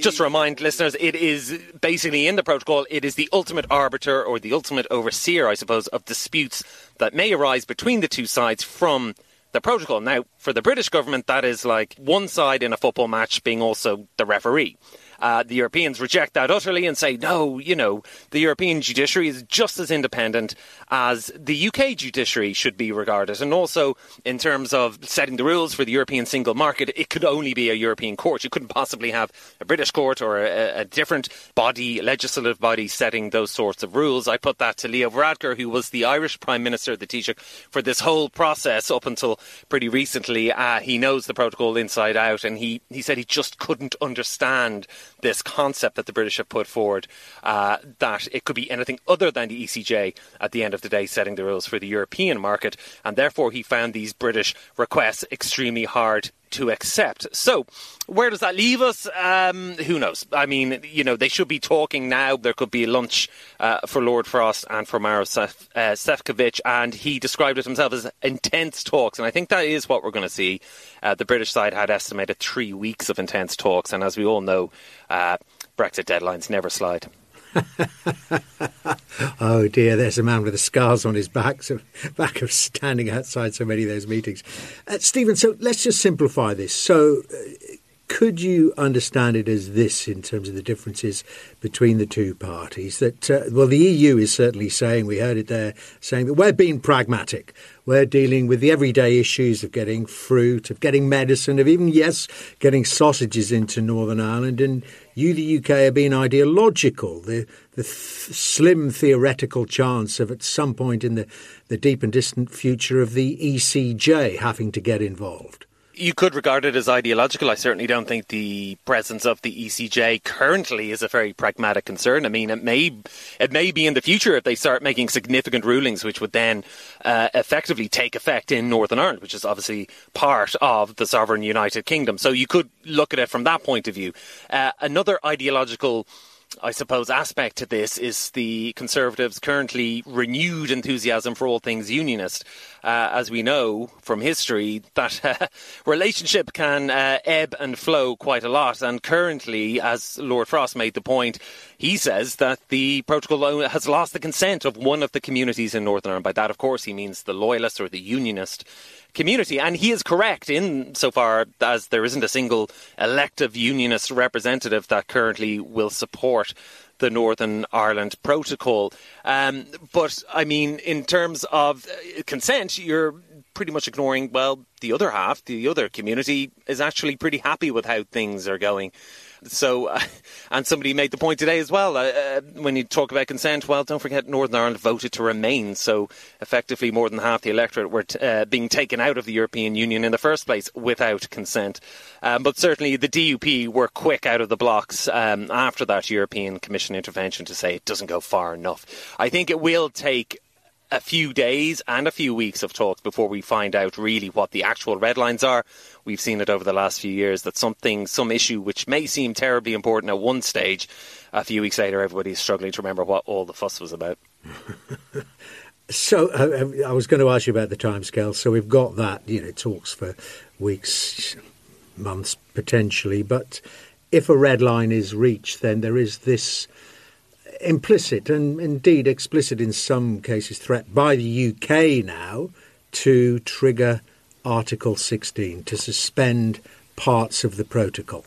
Just to remind listeners, it is basically in the protocol, it is the ultimate arbiter or the ultimate overseer, I suppose, of disputes that may arise between the two sides from the protocol. Now, for the British government, that is like one side in a football match being also the referee. Uh, the Europeans reject that utterly and say, no, you know, the European judiciary is just as independent as the UK judiciary should be regarded. And also, in terms of setting the rules for the European single market, it could only be a European court. You couldn't possibly have a British court or a, a different body, legislative body, setting those sorts of rules. I put that to Leo Varadkar, who was the Irish Prime Minister the Taoiseach for this whole process up until pretty recently. Uh, he knows the protocol inside out, and he, he said he just couldn't understand this concept that the British have put forward uh, that it could be anything other than the ECJ at the end of the day setting the rules for the European market, and therefore he found these British requests extremely hard to accept. So, where does that leave us? Um, who knows? I mean, you know, they should be talking now. There could be a lunch uh, for Lord Frost and for Maros Sef- uh, Sefcovic, and he described it himself as intense talks. And I think that is what we're going to see. Uh, the British side had estimated three weeks of intense talks, and as we all know, uh, Brexit deadlines never slide. (laughs) oh dear, there's a man with the scars on his back, so back of standing outside so many of those meetings. Uh, Stephen, so let's just simplify this. So, uh, could you understand it as this in terms of the differences between the two parties? That uh, well, the EU is certainly saying we heard it there, saying that we're being pragmatic. We're dealing with the everyday issues of getting fruit, of getting medicine, of even yes, getting sausages into Northern Ireland, and you, the UK, are being ideological. The the th- slim theoretical chance of at some point in the the deep and distant future of the ECJ having to get involved you could regard it as ideological. I certainly don't think the presence of the ECJ currently is a very pragmatic concern. I mean, it may it may be in the future if they start making significant rulings, which would then uh, effectively take effect in Northern Ireland, which is obviously part of the sovereign United Kingdom. So you could look at it from that point of view. Uh, another ideological I suppose, aspect to this is the Conservatives' currently renewed enthusiasm for all things unionist. Uh, as we know from history, that uh, (laughs) relationship can uh, ebb and flow quite a lot. And currently, as Lord Frost made the point, he says that the protocol has lost the consent of one of the communities in Northern Ireland. By that, of course, he means the loyalist or the unionist community. And he is correct in so far as there isn't a single elective unionist representative that currently will support the Northern Ireland Protocol. Um, but I mean, in terms of uh, consent, you're pretty much ignoring, well, the other half, the other community is actually pretty happy with how things are going. So, uh, and somebody made the point today as well. Uh, uh, when you talk about consent, well, don't forget Northern Ireland voted to remain. So, effectively, more than half the electorate were t- uh, being taken out of the European Union in the first place without consent. Um, but certainly, the DUP were quick out of the blocks um, after that European Commission intervention to say it doesn't go far enough. I think it will take a few days and a few weeks of talks before we find out really what the actual red lines are. We've seen it over the last few years that something, some issue which may seem terribly important at one stage, a few weeks later, everybody's struggling to remember what all the fuss was about. (laughs) So uh, I was going to ask you about the timescale. So we've got that, you know, talks for weeks, months potentially. But if a red line is reached, then there is this implicit and indeed explicit in some cases threat by the UK now to trigger Article 16 to suspend parts of the protocol.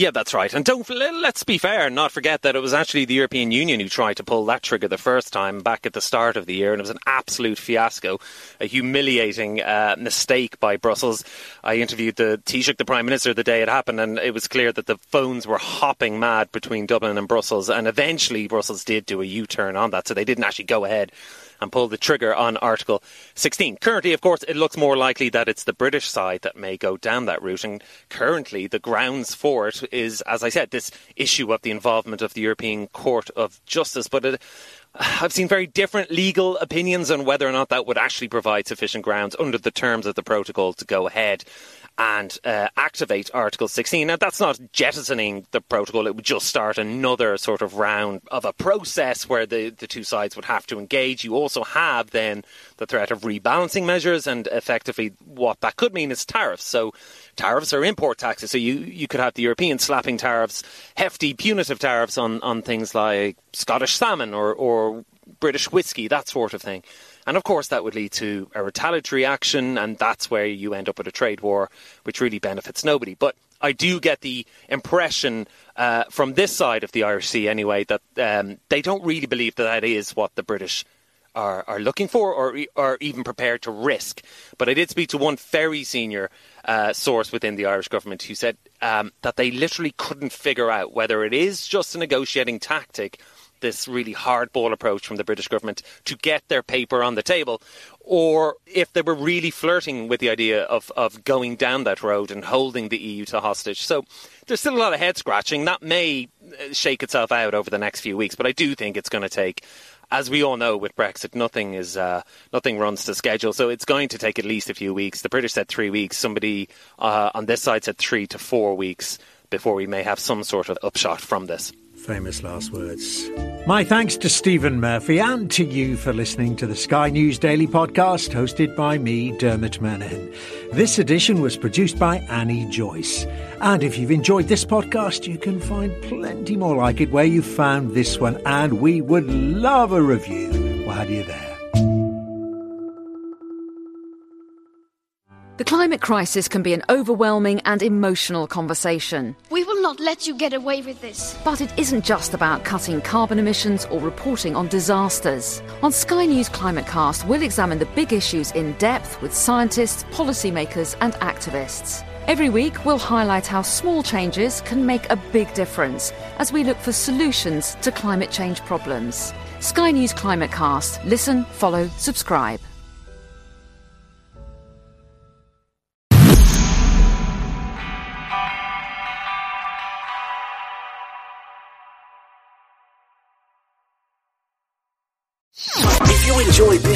Yeah, that's right. And don't let's be fair and not forget that it was actually the European Union who tried to pull that trigger the first time back at the start of the year, and it was an absolute fiasco, a humiliating uh, mistake by Brussels. I interviewed the Taoiseach, the Prime Minister, the day it happened, and it was clear that the phones were hopping mad between Dublin and Brussels. And eventually, Brussels did do a U-turn on that, so they didn't actually go ahead and pull the trigger on Article 16. Currently, of course, it looks more likely that it's the British side that may go down that route. And currently, the grounds for it is, as I said, this issue of the involvement of the European Court of Justice. But it, I've seen very different legal opinions on whether or not that would actually provide sufficient grounds under the terms of the protocol to go ahead and uh, activate Article 16. Now, that's not jettisoning the protocol, it would just start another sort of round of a process where the, the two sides would have to engage. You also have then the threat of rebalancing measures, and effectively, what that could mean is tariffs. So, tariffs are import taxes. So, you, you could have the Europeans slapping tariffs, hefty punitive tariffs on, on things like Scottish salmon or, or British whiskey, that sort of thing. And of course, that would lead to a retaliatory action, and that's where you end up with a trade war, which really benefits nobody. But I do get the impression uh, from this side of the Irish Sea, anyway, that um, they don't really believe that that is what the British are, are looking for or are even prepared to risk. But I did speak to one very senior uh, source within the Irish government who said um, that they literally couldn't figure out whether it is just a negotiating tactic this really hardball approach from the British government to get their paper on the table, or if they were really flirting with the idea of, of going down that road and holding the EU to hostage. So there's still a lot of head scratching. That may uh, shake itself out over the next few weeks, but I do think it's going to take. As we all know, with Brexit, nothing is uh, nothing runs to schedule, so it's going to take at least a few weeks. The British said three weeks. Somebody uh, on this side said three to four weeks before we may have some sort of upshot from this. Famous last words. My thanks to Stephen Murphy and to you for listening to the Sky News Daily podcast hosted by me, Dermot Murnaghan. This edition was produced by Annie Joyce. And if you've enjoyed this podcast, you can find plenty more like it where you found this one, and we would love a review while you're there. The climate crisis can be an overwhelming and emotional conversation. We will not let you get away with this. But it isn't just about cutting carbon emissions or reporting on disasters. On Sky News Climatecast, we'll examine the big issues in depth with scientists, policymakers, and activists. Every week, we'll highlight how small changes can make a big difference as we look for solutions to climate change problems. Sky News Climatecast. Listen, follow, subscribe.